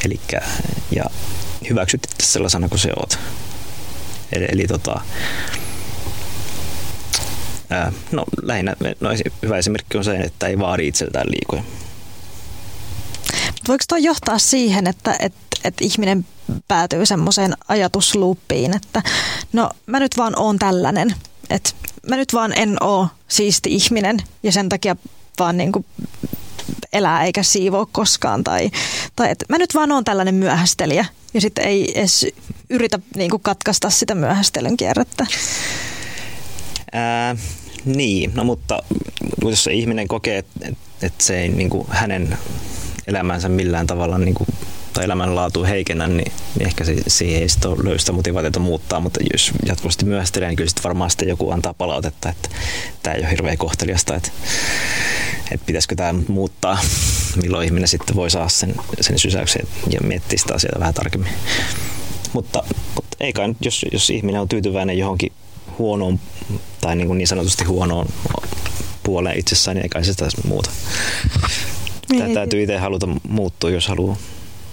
Elikkä, ja hyväksyt itse sellaisena kuin se oot. Eli, eli tota, ää, no lähinnä no, hyvä esimerkki on se, että ei vaadi itseltään liikoja. Voiko tuo johtaa siihen, että, että, että ihminen päätyy semmoiseen ajatusluuppiin, että no mä nyt vaan oon tällainen, että mä nyt vaan en oo siisti ihminen ja sen takia vaan niin kuin elää eikä siivoo koskaan. Tai, tai että mä nyt vaan oon tällainen myöhästelijä ja sitten ei edes yritä niin kuin katkaista sitä myöhästelyn kierrettä. Ää, niin, no mutta jos se ihminen kokee, että et se ei niin kuin hänen elämänsä millään tavalla niin kuin tai elämänlaatu heikennä, niin, niin ehkä se, siihen ei sitten ole sitä motivaatiota muuttaa, mutta jos jatkuvasti myöhästelee, niin kyllä sitten varmaan sitten joku antaa palautetta, että tämä ei ole hirveän kohteliasta, että, että pitäisikö tämä muuttaa, milloin ihminen sitten voi saada sen, sen sysäyksen ja miettiä sitä asiaa vähän tarkemmin. Mutta, mutta ei kai jos, jos ihminen on tyytyväinen johonkin huonoon tai niin, kuin niin sanotusti huonoon puoleen itsessään, niin ei kai se sitä muuta. Tämä niin. täytyy itse haluta muuttua, jos haluaa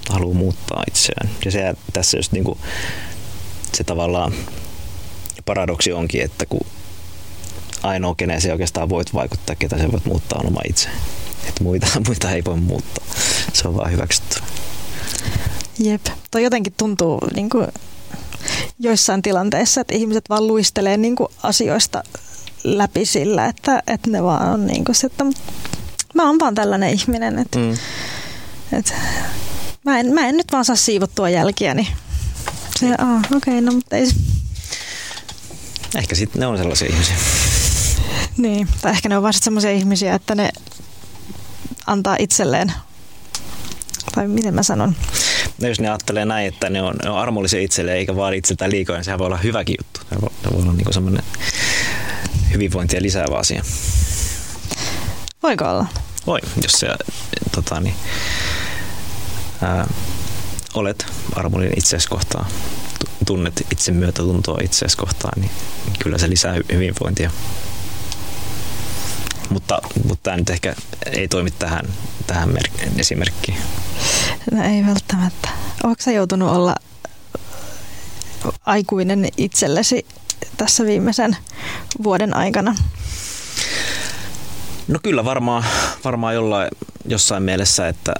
haluaa muuttaa itseään. Ja se tässä just niin kuin, se tavallaan paradoksi onkin, että kun ainoa, kenen se oikeastaan voit vaikuttaa, ketä se voit muuttaa, on oma itse. Että muita, muita ei voi muuttaa. Se on vaan hyväksytty. Jep. Toi jotenkin tuntuu niin kuin joissain tilanteissa, että ihmiset vaan luistelee niin kuin asioista läpi sillä, että, että ne vaan on niin kuin se, että mä oon vaan tällainen ihminen, että, mm. että Mä en, mä en nyt vaan saa siivottua jälkiäni. Se, ah, okei, okay, no mutta ei... Ehkä sitten ne on sellaisia ihmisiä. Niin, tai ehkä ne on vaan sellaisia ihmisiä, että ne antaa itselleen, tai miten mä sanon? No jos ne ajattelee näin, että ne on, ne on armollisia itselleen eikä vaadi itseltään liikaa, niin sehän voi olla hyväkin juttu. Se voi, se voi olla niin semmoinen hyvinvointia lisäävä asia. Voiko olla? Voi, jos se tota, niin, ää, olet armollinen itseäsi kohtaan, tunnet itse myötätuntoa itseäsi kohtaan, niin kyllä se lisää hyvinvointia. Mutta, mutta tämä nyt ehkä ei toimi tähän, tähän esimerkkiin. No ei välttämättä. Oletko sä joutunut olla aikuinen itsellesi tässä viimeisen vuoden aikana? No kyllä varmaan, varmaan jollain, jossain mielessä, että,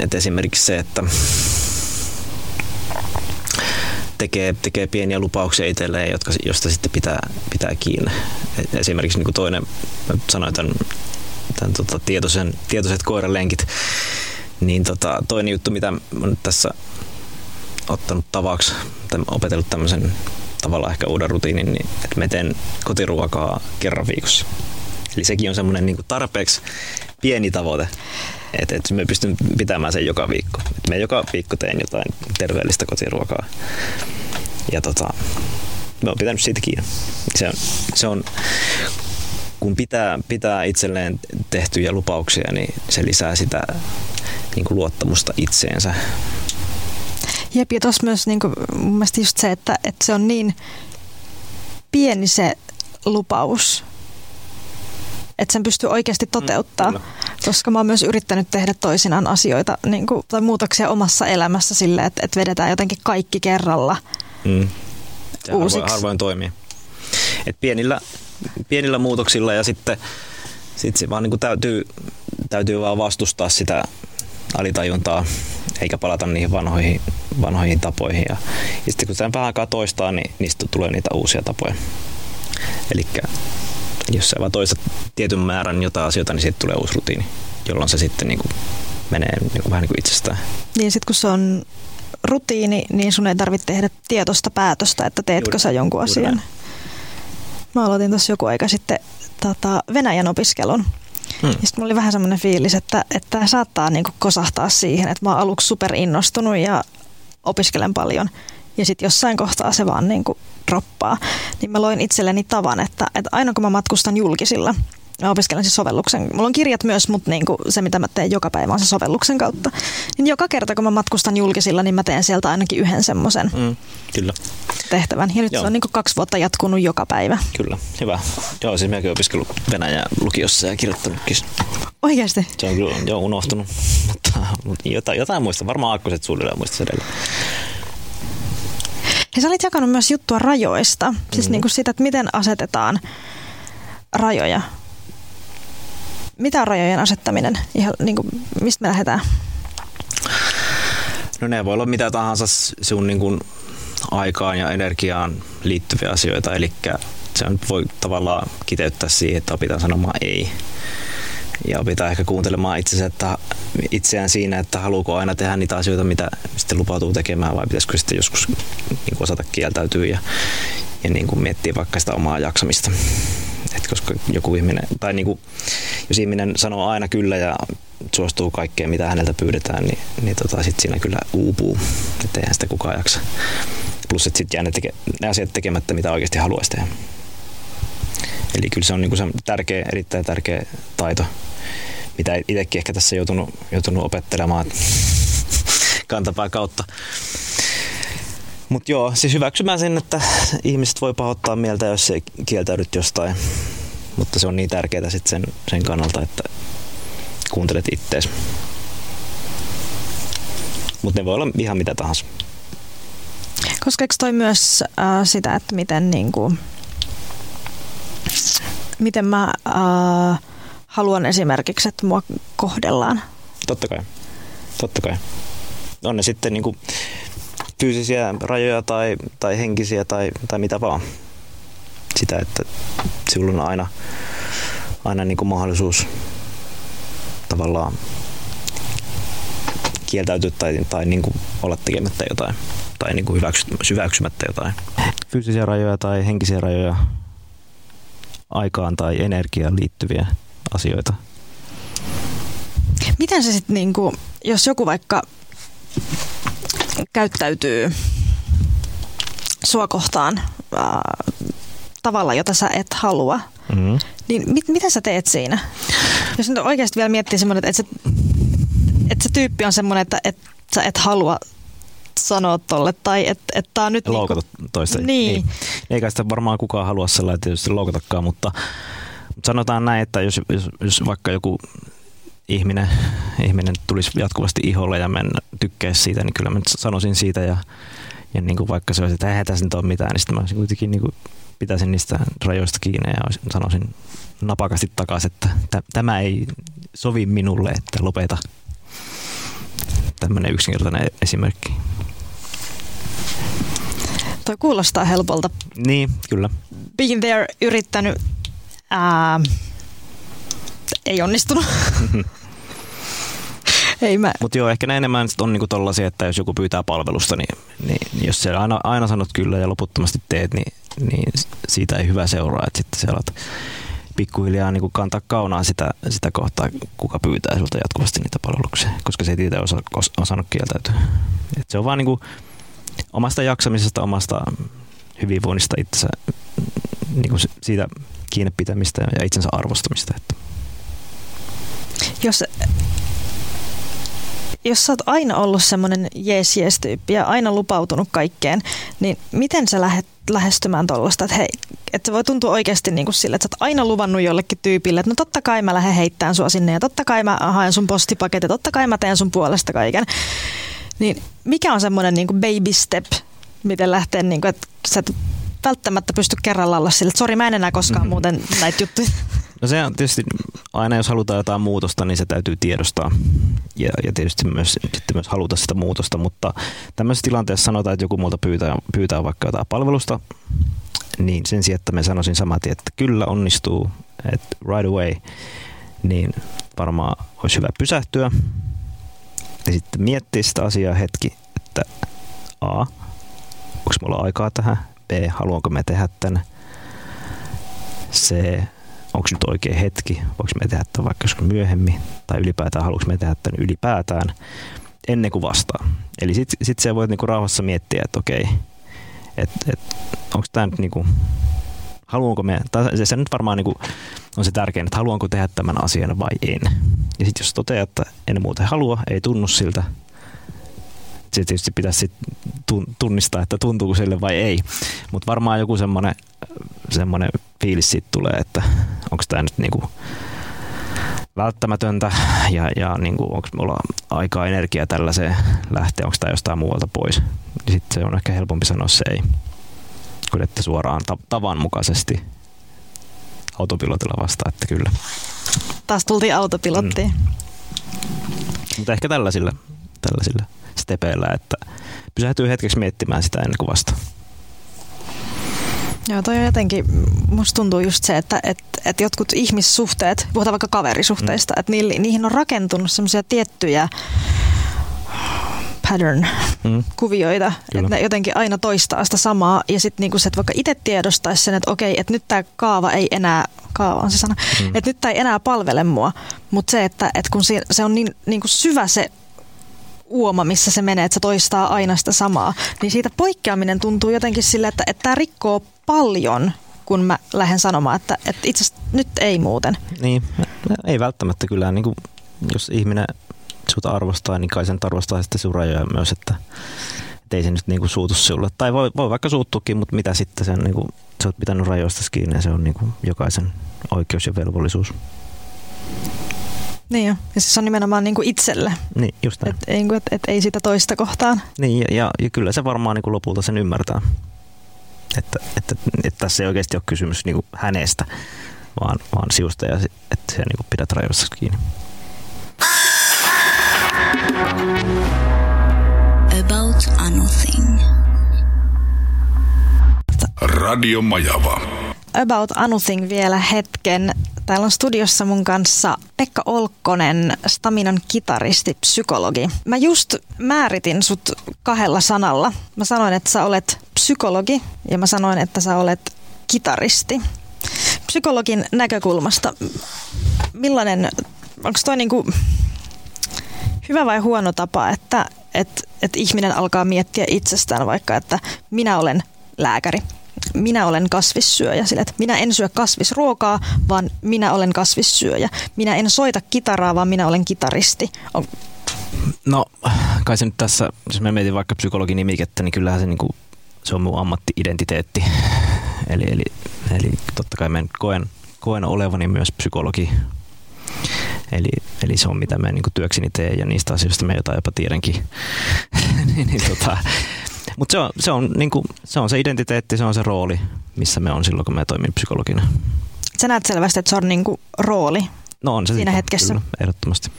että esimerkiksi se, että tekee, tekee pieniä lupauksia itselleen, jotka, josta sitten pitää, pitää kiinni. Et Esimerkiksi niin toinen, mä sanoin tämän, tämän tota, tietoisen, tietoiset koiralenkit, niin tota, toinen juttu, mitä nyt tässä ottanut tavaksi, tai opetellut tämmöisen tavallaan ehkä uuden rutiinin, niin että mä teen kotiruokaa kerran viikossa. Eli sekin on semmoinen niin tarpeeksi pieni tavoite, että, että mä pystyn pitämään sen joka viikko. Että mä joka viikko teen jotain terveellistä kotiruokaa. Ja tota, mä oon pitänyt siitä kiinni. Se on, se on kun pitää, pitää itselleen tehtyjä lupauksia, niin se lisää sitä niin kuin luottamusta itseensä. Jep, ja tuossa myös niin kuin, mun mielestä just se, että, että se on niin pieni se lupaus, että sen pystyy oikeasti toteuttaa. Mm, koska mä oon myös yrittänyt tehdä toisinaan asioita niin kuin, tai muutoksia omassa elämässä sille, että, että vedetään jotenkin kaikki kerralla Mm. Se Uusiksi. harvoin, harvoin toimii. Et pienillä, pienillä muutoksilla ja sitten sit se vaan niin täytyy, täytyy vaan vastustaa sitä alitajuntaa eikä palata niihin vanhoihin, vanhoihin tapoihin. Ja, ja sitten kun sen vähän aikaa toistaa, niin niistä tulee niitä uusia tapoja. Eli jos sä vaan toistat tietyn määrän jotain asioita, niin siitä tulee uusi rutiini, jolloin se sitten niin kuin menee niin kuin vähän niin kuin itsestään. Niin sitten kun se on rutiini, niin sun ei tarvitse tehdä tietoista päätöstä, että teetkö Juuri- sä jonkun juuri asian. näin. Mä aloitin tuossa joku aika sitten tota, Venäjän opiskelun. Hmm. Sitten mulla oli vähän semmoinen fiilis, että, että tää saattaa niinku kosahtaa siihen, että mä oon aluksi super innostunut ja opiskelen paljon. Ja sitten jossain kohtaa se vaan niinku droppaa. Niin mä loin itselleni tavan, että, että aina kun mä matkustan julkisilla, mä opiskelen siis sovelluksen. Mulla on kirjat myös, mutta niinku se mitä mä teen joka päivä on se sovelluksen kautta. Niin joka kerta kun mä matkustan julkisilla, niin mä teen sieltä ainakin yhden semmoisen Mm, kyllä. tehtävän. Ja nyt Joo. se on niinku kaksi vuotta jatkunut joka päivä. Kyllä, hyvä. Joo, siis minäkin opiskellut Venäjää lukiossa ja kirjoittanutkin. Oikeasti? Se on kyllä jo unohtunut, mutta, mutta jotain, jotain muista. Varmaan aakkoset suunnilleen muista edelleen. Ja sä olit jakanut myös juttua rajoista. Siis Mhm. niin kuin sitä, että miten asetetaan rajoja. Mitä on rajojen asettaminen? Ihan niin kuin, mistä me lähdetään? No ne voi olla mitä tahansa sun niin kuin aikaan ja energiaan liittyviä asioita, eli se on, voi tavallaan kiteyttää siihen, että opitaan sanomaan ei. Ja opitaan ehkä kuuntelemaan itsensä, että, itseään siinä, että haluuko aina tehdä niitä asioita, mitä sitten lupautuu tekemään, vai pitäisikö sitten joskus niin kuin osata kieltäytyä ja, ja niin kuin miettiä vaikka sitä omaa jaksamista. Et koska joku ihminen, tai niin kuin, jos ihminen sanoo aina kyllä ja suostuu kaikkeen, mitä häneltä pyydetään, niin, niin tota, sitten siinä kyllä uupuu, että eihän sitä kukaan jaksa. Plus, että sitten jää ne, teke, ne asiat tekemättä, mitä oikeasti haluaisi tehdä. Eli kyllä se on niin kuin se tärkeä, erittäin tärkeä taito, mitä itsekin ehkä tässä joutunut, joutunut opettelemaan kantapää kautta. Mutta joo, siis hyväksymään sen, että ihmiset voi pahoittaa mieltä, jos ei kieltäydyt jostain. Mutta se on niin tärkeää sitten sen, sen kannalta, että kuuntelet ittees. Mutta ne voi olla ihan mitä tahansa. Koskeeko toi myös äh, sitä, että miten, niin kuin, miten mä äh, haluan esimerkiksi, että mua kohdellaan? Totta kai. Totta kai. On ne sitten niinku fyysisiä rajoja tai, tai henkisiä tai, tai mitä vaan. Sitä, että sinulla on aina, aina niinku mahdollisuus tavallaan kieltäytyä tai, tai niinku olla tekemättä jotain tai niinku hyväksy, hyväksymättä jotain. Fyysisiä rajoja tai henkisiä rajoja aikaan tai energiaan liittyviä asioita. Miten se sitten, niin kuin, jos joku vaikka käyttäytyy sua kohtaan äh, tavalla, jota sä et halua, Mm-hmm. niin mit, mitä sä teet siinä? Jos nyt oikeasti vielä miettii semmoinen, että, että, se, että se tyyppi on semmoinen, että, että sä et halua sanoa tolle, tai että, että tää on nyt... loukata niinku- toista. Niin. Eikä sitä varmaan kukaan halua sellainen tietysti loukatakaan, mutta sanotaan näin, että jos, jos, jos vaikka joku ihminen, ihminen tulisi jatkuvasti iholle ja men tykkää siitä, niin kyllä mä sanoisin siitä ja, Ja niin kuin vaikka se olisi, että eihän tässä nyt ole mitään, niin sitten mä kuitenkin niin kuin pitäisin niistä rajoista kiinni ja sanoisin napakasti takaisin, että tä- tämä ei sovi minulle, että lopeta. Tämmöinen yksinkertainen esimerkki. Toi kuulostaa helpolta. Niin, kyllä. Been there, yrittänyt, ää, ei onnistunut. ei mä, Mutta joo, ehkä ne enemmän sit on niinku tollasia, että jos joku pyytää palvelusta, niin, niin jos siellä aina, aina sanot kyllä ja loputtomasti teet, niin, niin siitä ei hyvä seuraa. Että sitten sä alat pikkuhiljaa niinku kantaa kaunaa sitä, sitä kohtaa, kuka pyytää sulta jatkuvasti niitä palveluksia, koska se ei itse osa, os, osannut kieltäytyä. Et se on vaan niinku omasta jaksamisesta, omasta hyvinvoinnista itsensä, niinku siitä kiinni pitämistä ja itsensä arvostamista. Että jos, jos sä oot aina ollut semmoinen jees jees tyyppi ja aina lupautunut kaikkeen, niin miten sä lähdet lähestymään tuollaista, että hei, että se voi tuntua oikeasti niin kuin sille, että sä oot aina luvannut jollekin tyypille, että no totta kai mä lähden heittämään sua sinne ja totta kai mä haen sun postipaketit, totta kai mä teen sun puolesta kaiken. Niin mikä on semmoinen niin baby step, miten lähtee, niin kuin, että sä välttämättä pysty kerralla olla sille, että sori mä en enää koskaan Mhm. muuten näitä juttuja. No se on tietysti aina jos halutaan jotain muutosta, niin se täytyy tiedostaa ja, ja tietysti myös, sitten myös haluta sitä muutosta, mutta tämmöisessä tilanteessa sanotaan, että joku multa pyytää, pyytää vaikka jotain palvelusta, niin sen sijaan, että me sanoisin saman tien, että kyllä onnistuu, että right away, niin varmaan olisi hyvä pysähtyä ja sitten miettiä sitä asiaa hetki, että A, onko mulla aikaa tähän, B, haluanko me tehdä tämän, C, onko nyt oikea hetki, voiko me tehdä tämän vaikka joskus myöhemmin, tai ylipäätään haluanko me tehdä tämän ylipäätään, ennen kuin vastaa. Eli sitten sit se voit niinku rauhassa miettiä, että okei, että et, onko tämä nyt niinku, haluanko me, tai se, nyt varmaan niinku on se tärkein, että haluanko tehdä tämän asian vai en. Ja sitten jos toteaa, että en muuten halua, ei tunnu siltä, se tietysti pitäisi sit tunnistaa, että tuntuuko sille vai ei. Mutta varmaan joku semmoinen semmoinen fiilis siitä tulee, että onko tämä nyt niinku välttämätöntä ja, ja niinku, onko mulla aikaa energiaa tällaiseen lähteä, onko tämä jostain muualta pois. Sitten se on ehkä helpompi sanoa se ei, kuin että suoraan ta- tavanmukaisesti autopilotilla vastaa, että kyllä. Taas tultiin autopilottiin. Mm. Mutta ehkä tällaisilla, tällaisilla stepeillä, että pysähtyy hetkeksi miettimään sitä ennen kuin vastaa. Joo, toi on jotenkin, musta tuntuu just se, että et, et jotkut ihmissuhteet, puhutaan vaikka kaverisuhteista, mm. että niihin, niihin on rakentunut semmoisia tiettyjä pattern Mm. että ne jotenkin aina toistaa sitä samaa ja sitten niinku se, että vaikka itse tiedostaisi sen, että okei, että nyt tämä kaava ei enää, kaava on se sana, Mm. että nyt tämä ei enää palvele mua, mutta se, että, että kun se, se on niin, niin kuin syvä se uoma, missä se menee, että se toistaa aina sitä samaa, niin siitä poikkeaminen tuntuu jotenkin sille, että, että tämä rikkoo paljon, kun mä lähden sanomaan, että, että itse asiassa nyt ei muuten. Niin, ei välttämättä kyllä. Niin kuin, jos ihminen sut arvostaa, niin kai sen arvostaa sitten sun rajoja myös, että, että ei se nyt niin kuin suutu sulle. Tai voi, voi vaikka suuttukin, mutta mitä sitten sen, niin kuin, sä oot pitänyt rajoista kiinni ja se on niin kuin jokaisen oikeus ja velvollisuus. Niin jo. Ja siis se on nimenomaan niin kuin itselle, Niin, just näin. et, et, et ei sitä toista kohtaan. Niin, ja, ja, ja kyllä se varmaan niin kuin lopulta sen ymmärtää. Että, että, että tässä ei oikeasti ole kysymys niin kuin hänestä, vaan, vaan siusta ja että sä niin kuin pidät rajoissa kiinni. About a nothing. Radio Majava. About Anything vielä hetken. Täällä on studiossa mun kanssa Pekka Olkkonen, Staminan kitaristi, psykologi. Mä just määritin sut kahdella sanalla. Mä sanoin, että sä olet psykologi ja mä sanoin, että sä olet kitaristi. Psykologin näkökulmasta, millainen, onko toi niinku hyvä vai huono tapa, että, että, että ihminen alkaa miettiä itsestään vaikka, että minä olen lääkäri, minä olen kasvissyöjä, sillä että minä en syö kasvisruokaa, vaan minä olen kasvissyöjä. Minä en soita kitaraa, vaan minä olen kitaristi. On, No, kai se nyt tässä, jos mä mietin vaikka psykologin nimikettä, niin kyllähän se, niin kuin, se on mun ammatti-identiteetti. Eli, eli, eli totta kai mä koen, koen olevani myös psykologi. Eli, eli se on mitä mä niin työkseni teen ja niistä asioista mä jotain jopa tiedänkin. niin, niin, tota, Mutta se on, se, on, niinku, se on se identiteetti, se on se rooli, missä me on silloin, kun me toimin psykologina. Sä näet selvästi, että se on niinku rooli. No on se Siinä sitä, hetkessä. Kyllä, ehdottomasti.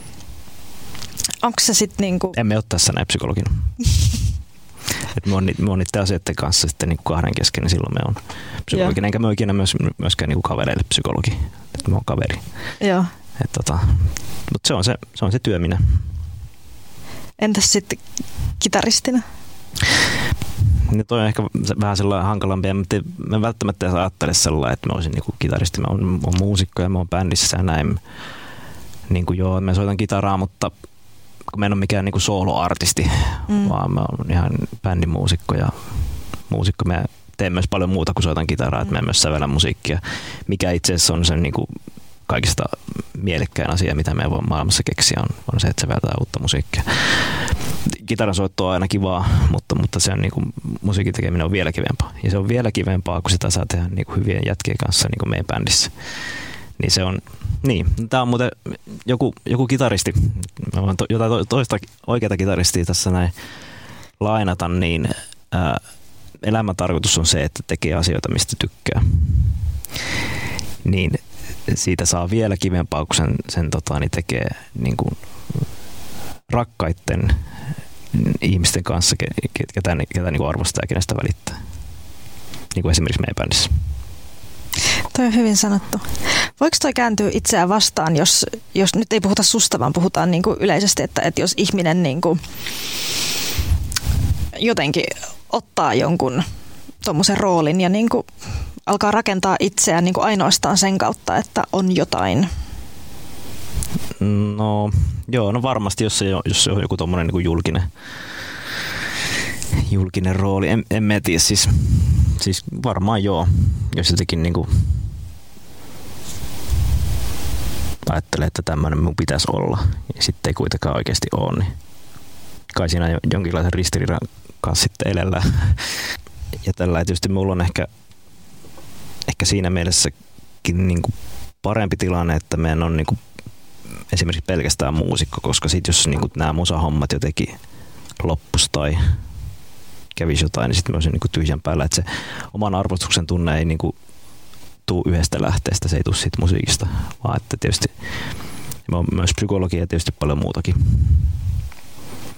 Onko se sitten niinku, Emme ole tässä näin psykologina. Et me on, me on niiden asioiden kanssa sitten niinku kahden kesken, niin silloin me on psykologina. Enkä me ikinä myös, myöskään niinku kavereille psykologi. Et me on kaveri. joo. Et tota, mutta se on se, se on se työ minä. Entäs sitten kitaristina? Niin toi on ehkä vähän sellainen hankalampi. Ja mä en- mä en välttämättä edes ajattele sellainen, että mä olisin niinku kitaristi. Mä oon, oon muusikko ja mä oon bändissä ja näin. Niin kuin joo, mä soitan kitaraa, mutta kun mä en ole mikään niinku soloartisti, Mm. mm. vaan mä oon ihan bändimuusikko ja muusikko. Mä teen myös paljon muuta kuin soitan kitaraa, että mä myös sävellä musiikkia, mikä itse asiassa on sen niinku kaikista mielekkäin asia, mitä me voi maailmassa keksiä, on, on se, että säveltää uutta musiikkia. Kitarasoitto on aina kivaa, mutta, mutta se on niinku, musiikin tekeminen on vielä kivempaa. Ja se on vielä kivempaa, kun sitä saa tehdä niinku hyvien jätkien kanssa niin kuin meidän bändissä. Niin se on, niin, tämä on muuten joku, joku kitaristi, mä voin to, jotain to- toista oikeata kitaristia tässä näin lainata, niin ää, elämän tarkoitus on se, että tekee asioita, mistä tykkää. Niin siitä saa vielä kivempaa, kun sen, sen tota, niin tekee niin kuin rakkaitten ihmisten kanssa, ke- ke- ketä, ketä niin arvostaa ja kenestä välittää. Niin kuin esimerkiksi meidän bändissä. Toi on hyvin sanottu. Voiko toi kääntyä itseään vastaan, jos, jos nyt ei puhuta susta, vaan puhutaan niin kuin yleisesti, että, että jos ihminen niin kuin jotenkin ottaa jonkun tuommoisen roolin ja niin kuin alkaa rakentaa itseään niin kuin ainoastaan sen kautta, että on jotain. No joo, no varmasti, jos se, jos se on joku tommonen niin julkinen, julkinen rooli. En, en mä tiedä, siis, siis varmaan joo, jos jotenkin niin kuin ajattelee, että tämmöinen mun pitäisi olla ja sitten ei kuitenkaan oikeasti ole, niin kai siinä jo- jonkinlaisen ristiriidan kanssa sitten elellään. Ja tällä tietysti mulla on ehkä, ehkä siinä mielessäkin niin kuin parempi tilanne, että en ole niin kuin esimerkiksi pelkästään muusikko, koska sit jos niin kuin nämä musahommat jotenkin loppus tai kävisi jotain, niin sitten mä olisin niin kuin tyhjän päällä, että se oman arvostuksen tunne ei niin kuin tuu yhdestä lähteestä, se ei tule siitä musiikista, vaan että tietysti mä oon myös psykologia ja tietysti paljon muutakin.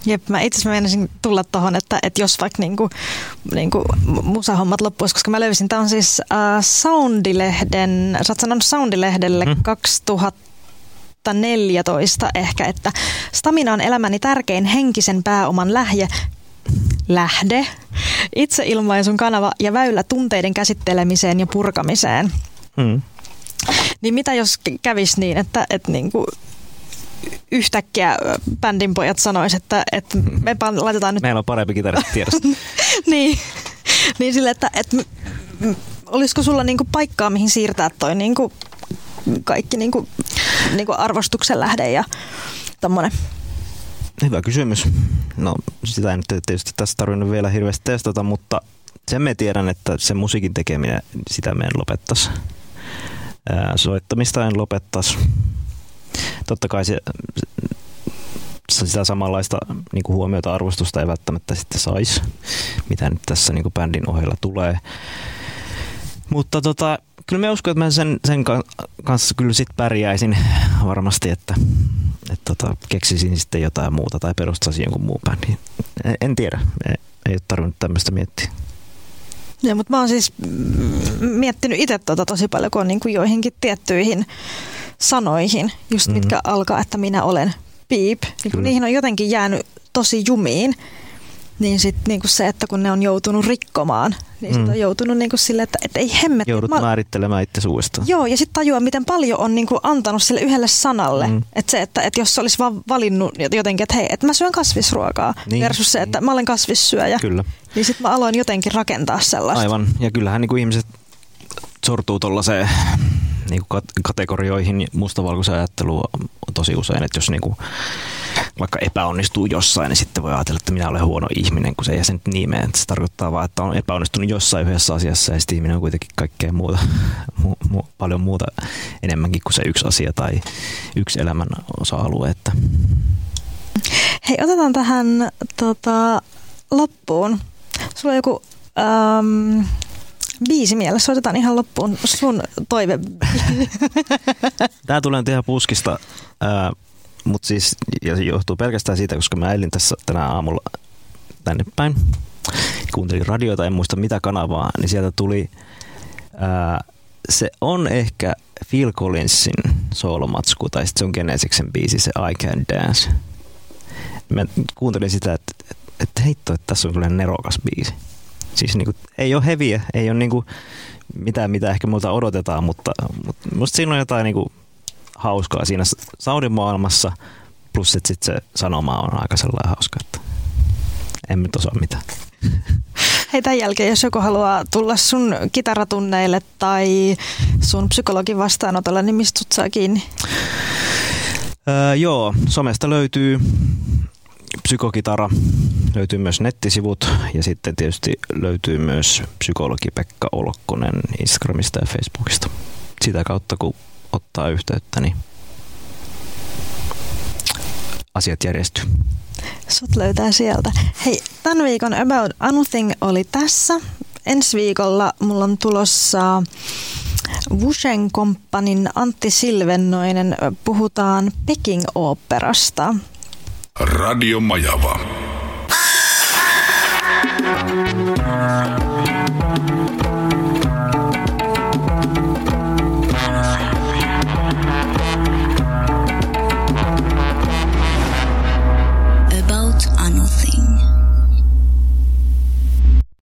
Jep, mä itse asiassa meinasin tulla tuohon, että, että jos vaikka niinku, niinku musahommat loppuisi, koska mä löysin, tämä on siis äh, Soundilehden, sä oot sanonut Soundilehdelle Mhm. 2014 ehkä, että stamina on elämäni tärkein henkisen pääoman lähde, lähde, itseilmaisun kanava ja väylä tunteiden käsittelemiseen ja purkamiseen. Hmm. Niin mitä jos kä- kävisi niin, että, että niinku yhtäkkiä bändin pojat sanois, että, että me pan- laitetaan nyt Meillä on parempi kitaristi tiedossa. niin, niin sille, että, että olisiko sulla niinku paikkaa, mihin siirtää toi niinku kaikki niinku, niinku arvostuksen lähde ja tommonen. Hyvä kysymys. No sitä ei nyt tietysti tässä tarvinnut vielä hirveästi testata, mutta sen me tiedän, että se musiikin tekeminen, sitä me en lopettaisi. Soittamista en lopettaisi. Totta kai se, sitä samanlaista niin kuin huomiota arvostusta ei välttämättä sitten saisi, mitä nyt tässä niin kuin bändin ohella tulee. Mutta tota, kyllä me uskon, että mä sen, sen ka- kanssa kyllä sit pärjäisin varmasti, että, että tota, keksisin sitten jotain muuta tai perustaisin jonkun muun bändin. En, en tiedä, ei, ei ole tarvinnut tämmöistä miettiä. Ja, mutta mä oon siis miettinyt itse tota tosi paljon, kun on niinku joihinkin tiettyihin sanoihin, just Mhm. mitkä alkaa, että minä olen piip. Niin kun niihin on jotenkin jäänyt tosi jumiin, niin sitten niinku se, että kun ne on joutunut rikkomaan, niin Mm. on joutunut niinku sille, että, että ei hemmetti. Joudut mä- määrittelemään itse uudestaan. Joo, ja sitten tajuaa, miten paljon on niinku antanut sille yhdelle sanalle. Mm. Mm. Että se, että, että jos olisi vaan valinnut jotenkin, että hei, että mä syön kasvisruokaa, niin. Versus se, että mä olen kasvissyöjä, Kyllä, niin sitten mä aloin jotenkin rakentaa sellaista. aivan. Ja kyllähän niin kuin ihmiset sortuu tuollaiseen niin kuin kategorioihin mustavalkoisen ajatteluun tosi usein, että jos niin kuin vaikka epäonnistuu jossain, niin sitten voi ajatella, että minä olen huono ihminen, kun se ei se nyt nimeen. Että se tarkoittaa vaan, että on epäonnistunut jossain yhdessä asiassa ja sitten ihminen on kuitenkin kaikkea muuta, mu, mu, paljon muuta enemmänkin kuin se yksi asia tai yksi elämän osa-alue. Että Hei, otetaan tähän tota, loppuun. Sulla on joku ähm, biisi mielessä. Otetaan ihan loppuun sun toive. Tää tulee nyt ihan puskista, mutta siis ja se johtuu pelkästään siitä, koska mä elin tässä tänä aamulla tänne päin. Kuuntelin radiota, en muista mitä kanavaa, niin sieltä tuli, äh, se on ehkä Phil Collinsin soolomatsku, tai sitten se on Genesiksen biisi, se I Can Dance. Mä kuuntelin sitä, että, että heitto, että tässä on kyllä nerokas biisi. Siis niinku, ei ole heviä, ei ole niinku mitään, mitä ehkä multa odotetaan, mutta, mutta musta siinä on jotain niinku hauskaa siinä Saudin maailmassa, plus että sit se sanoma on aika sellainen hauska, että en nyt osaa mitään. Hei tämän jälkeen, jos joku haluaa tulla sun kitaratunneille tai sun psykologin vastaanotolle, niin mistä sut saa kiinni? Öö, joo, somesta löytyy psykokitara, löytyy myös nettisivut ja sitten tietysti löytyy myös psykologi Pekka Olkkonen Instagramista ja Facebookista. Sitä kautta kun ottaa yhteyttä, niin asiat järjestyy. Sut löytää sieltä. Hei, tämän viikon About Anything oli tässä. Ensi viikolla mulla on tulossa Wushen Company Antti Silvennoinen. Puhutaan Peking Oopperasta. Radio Majava.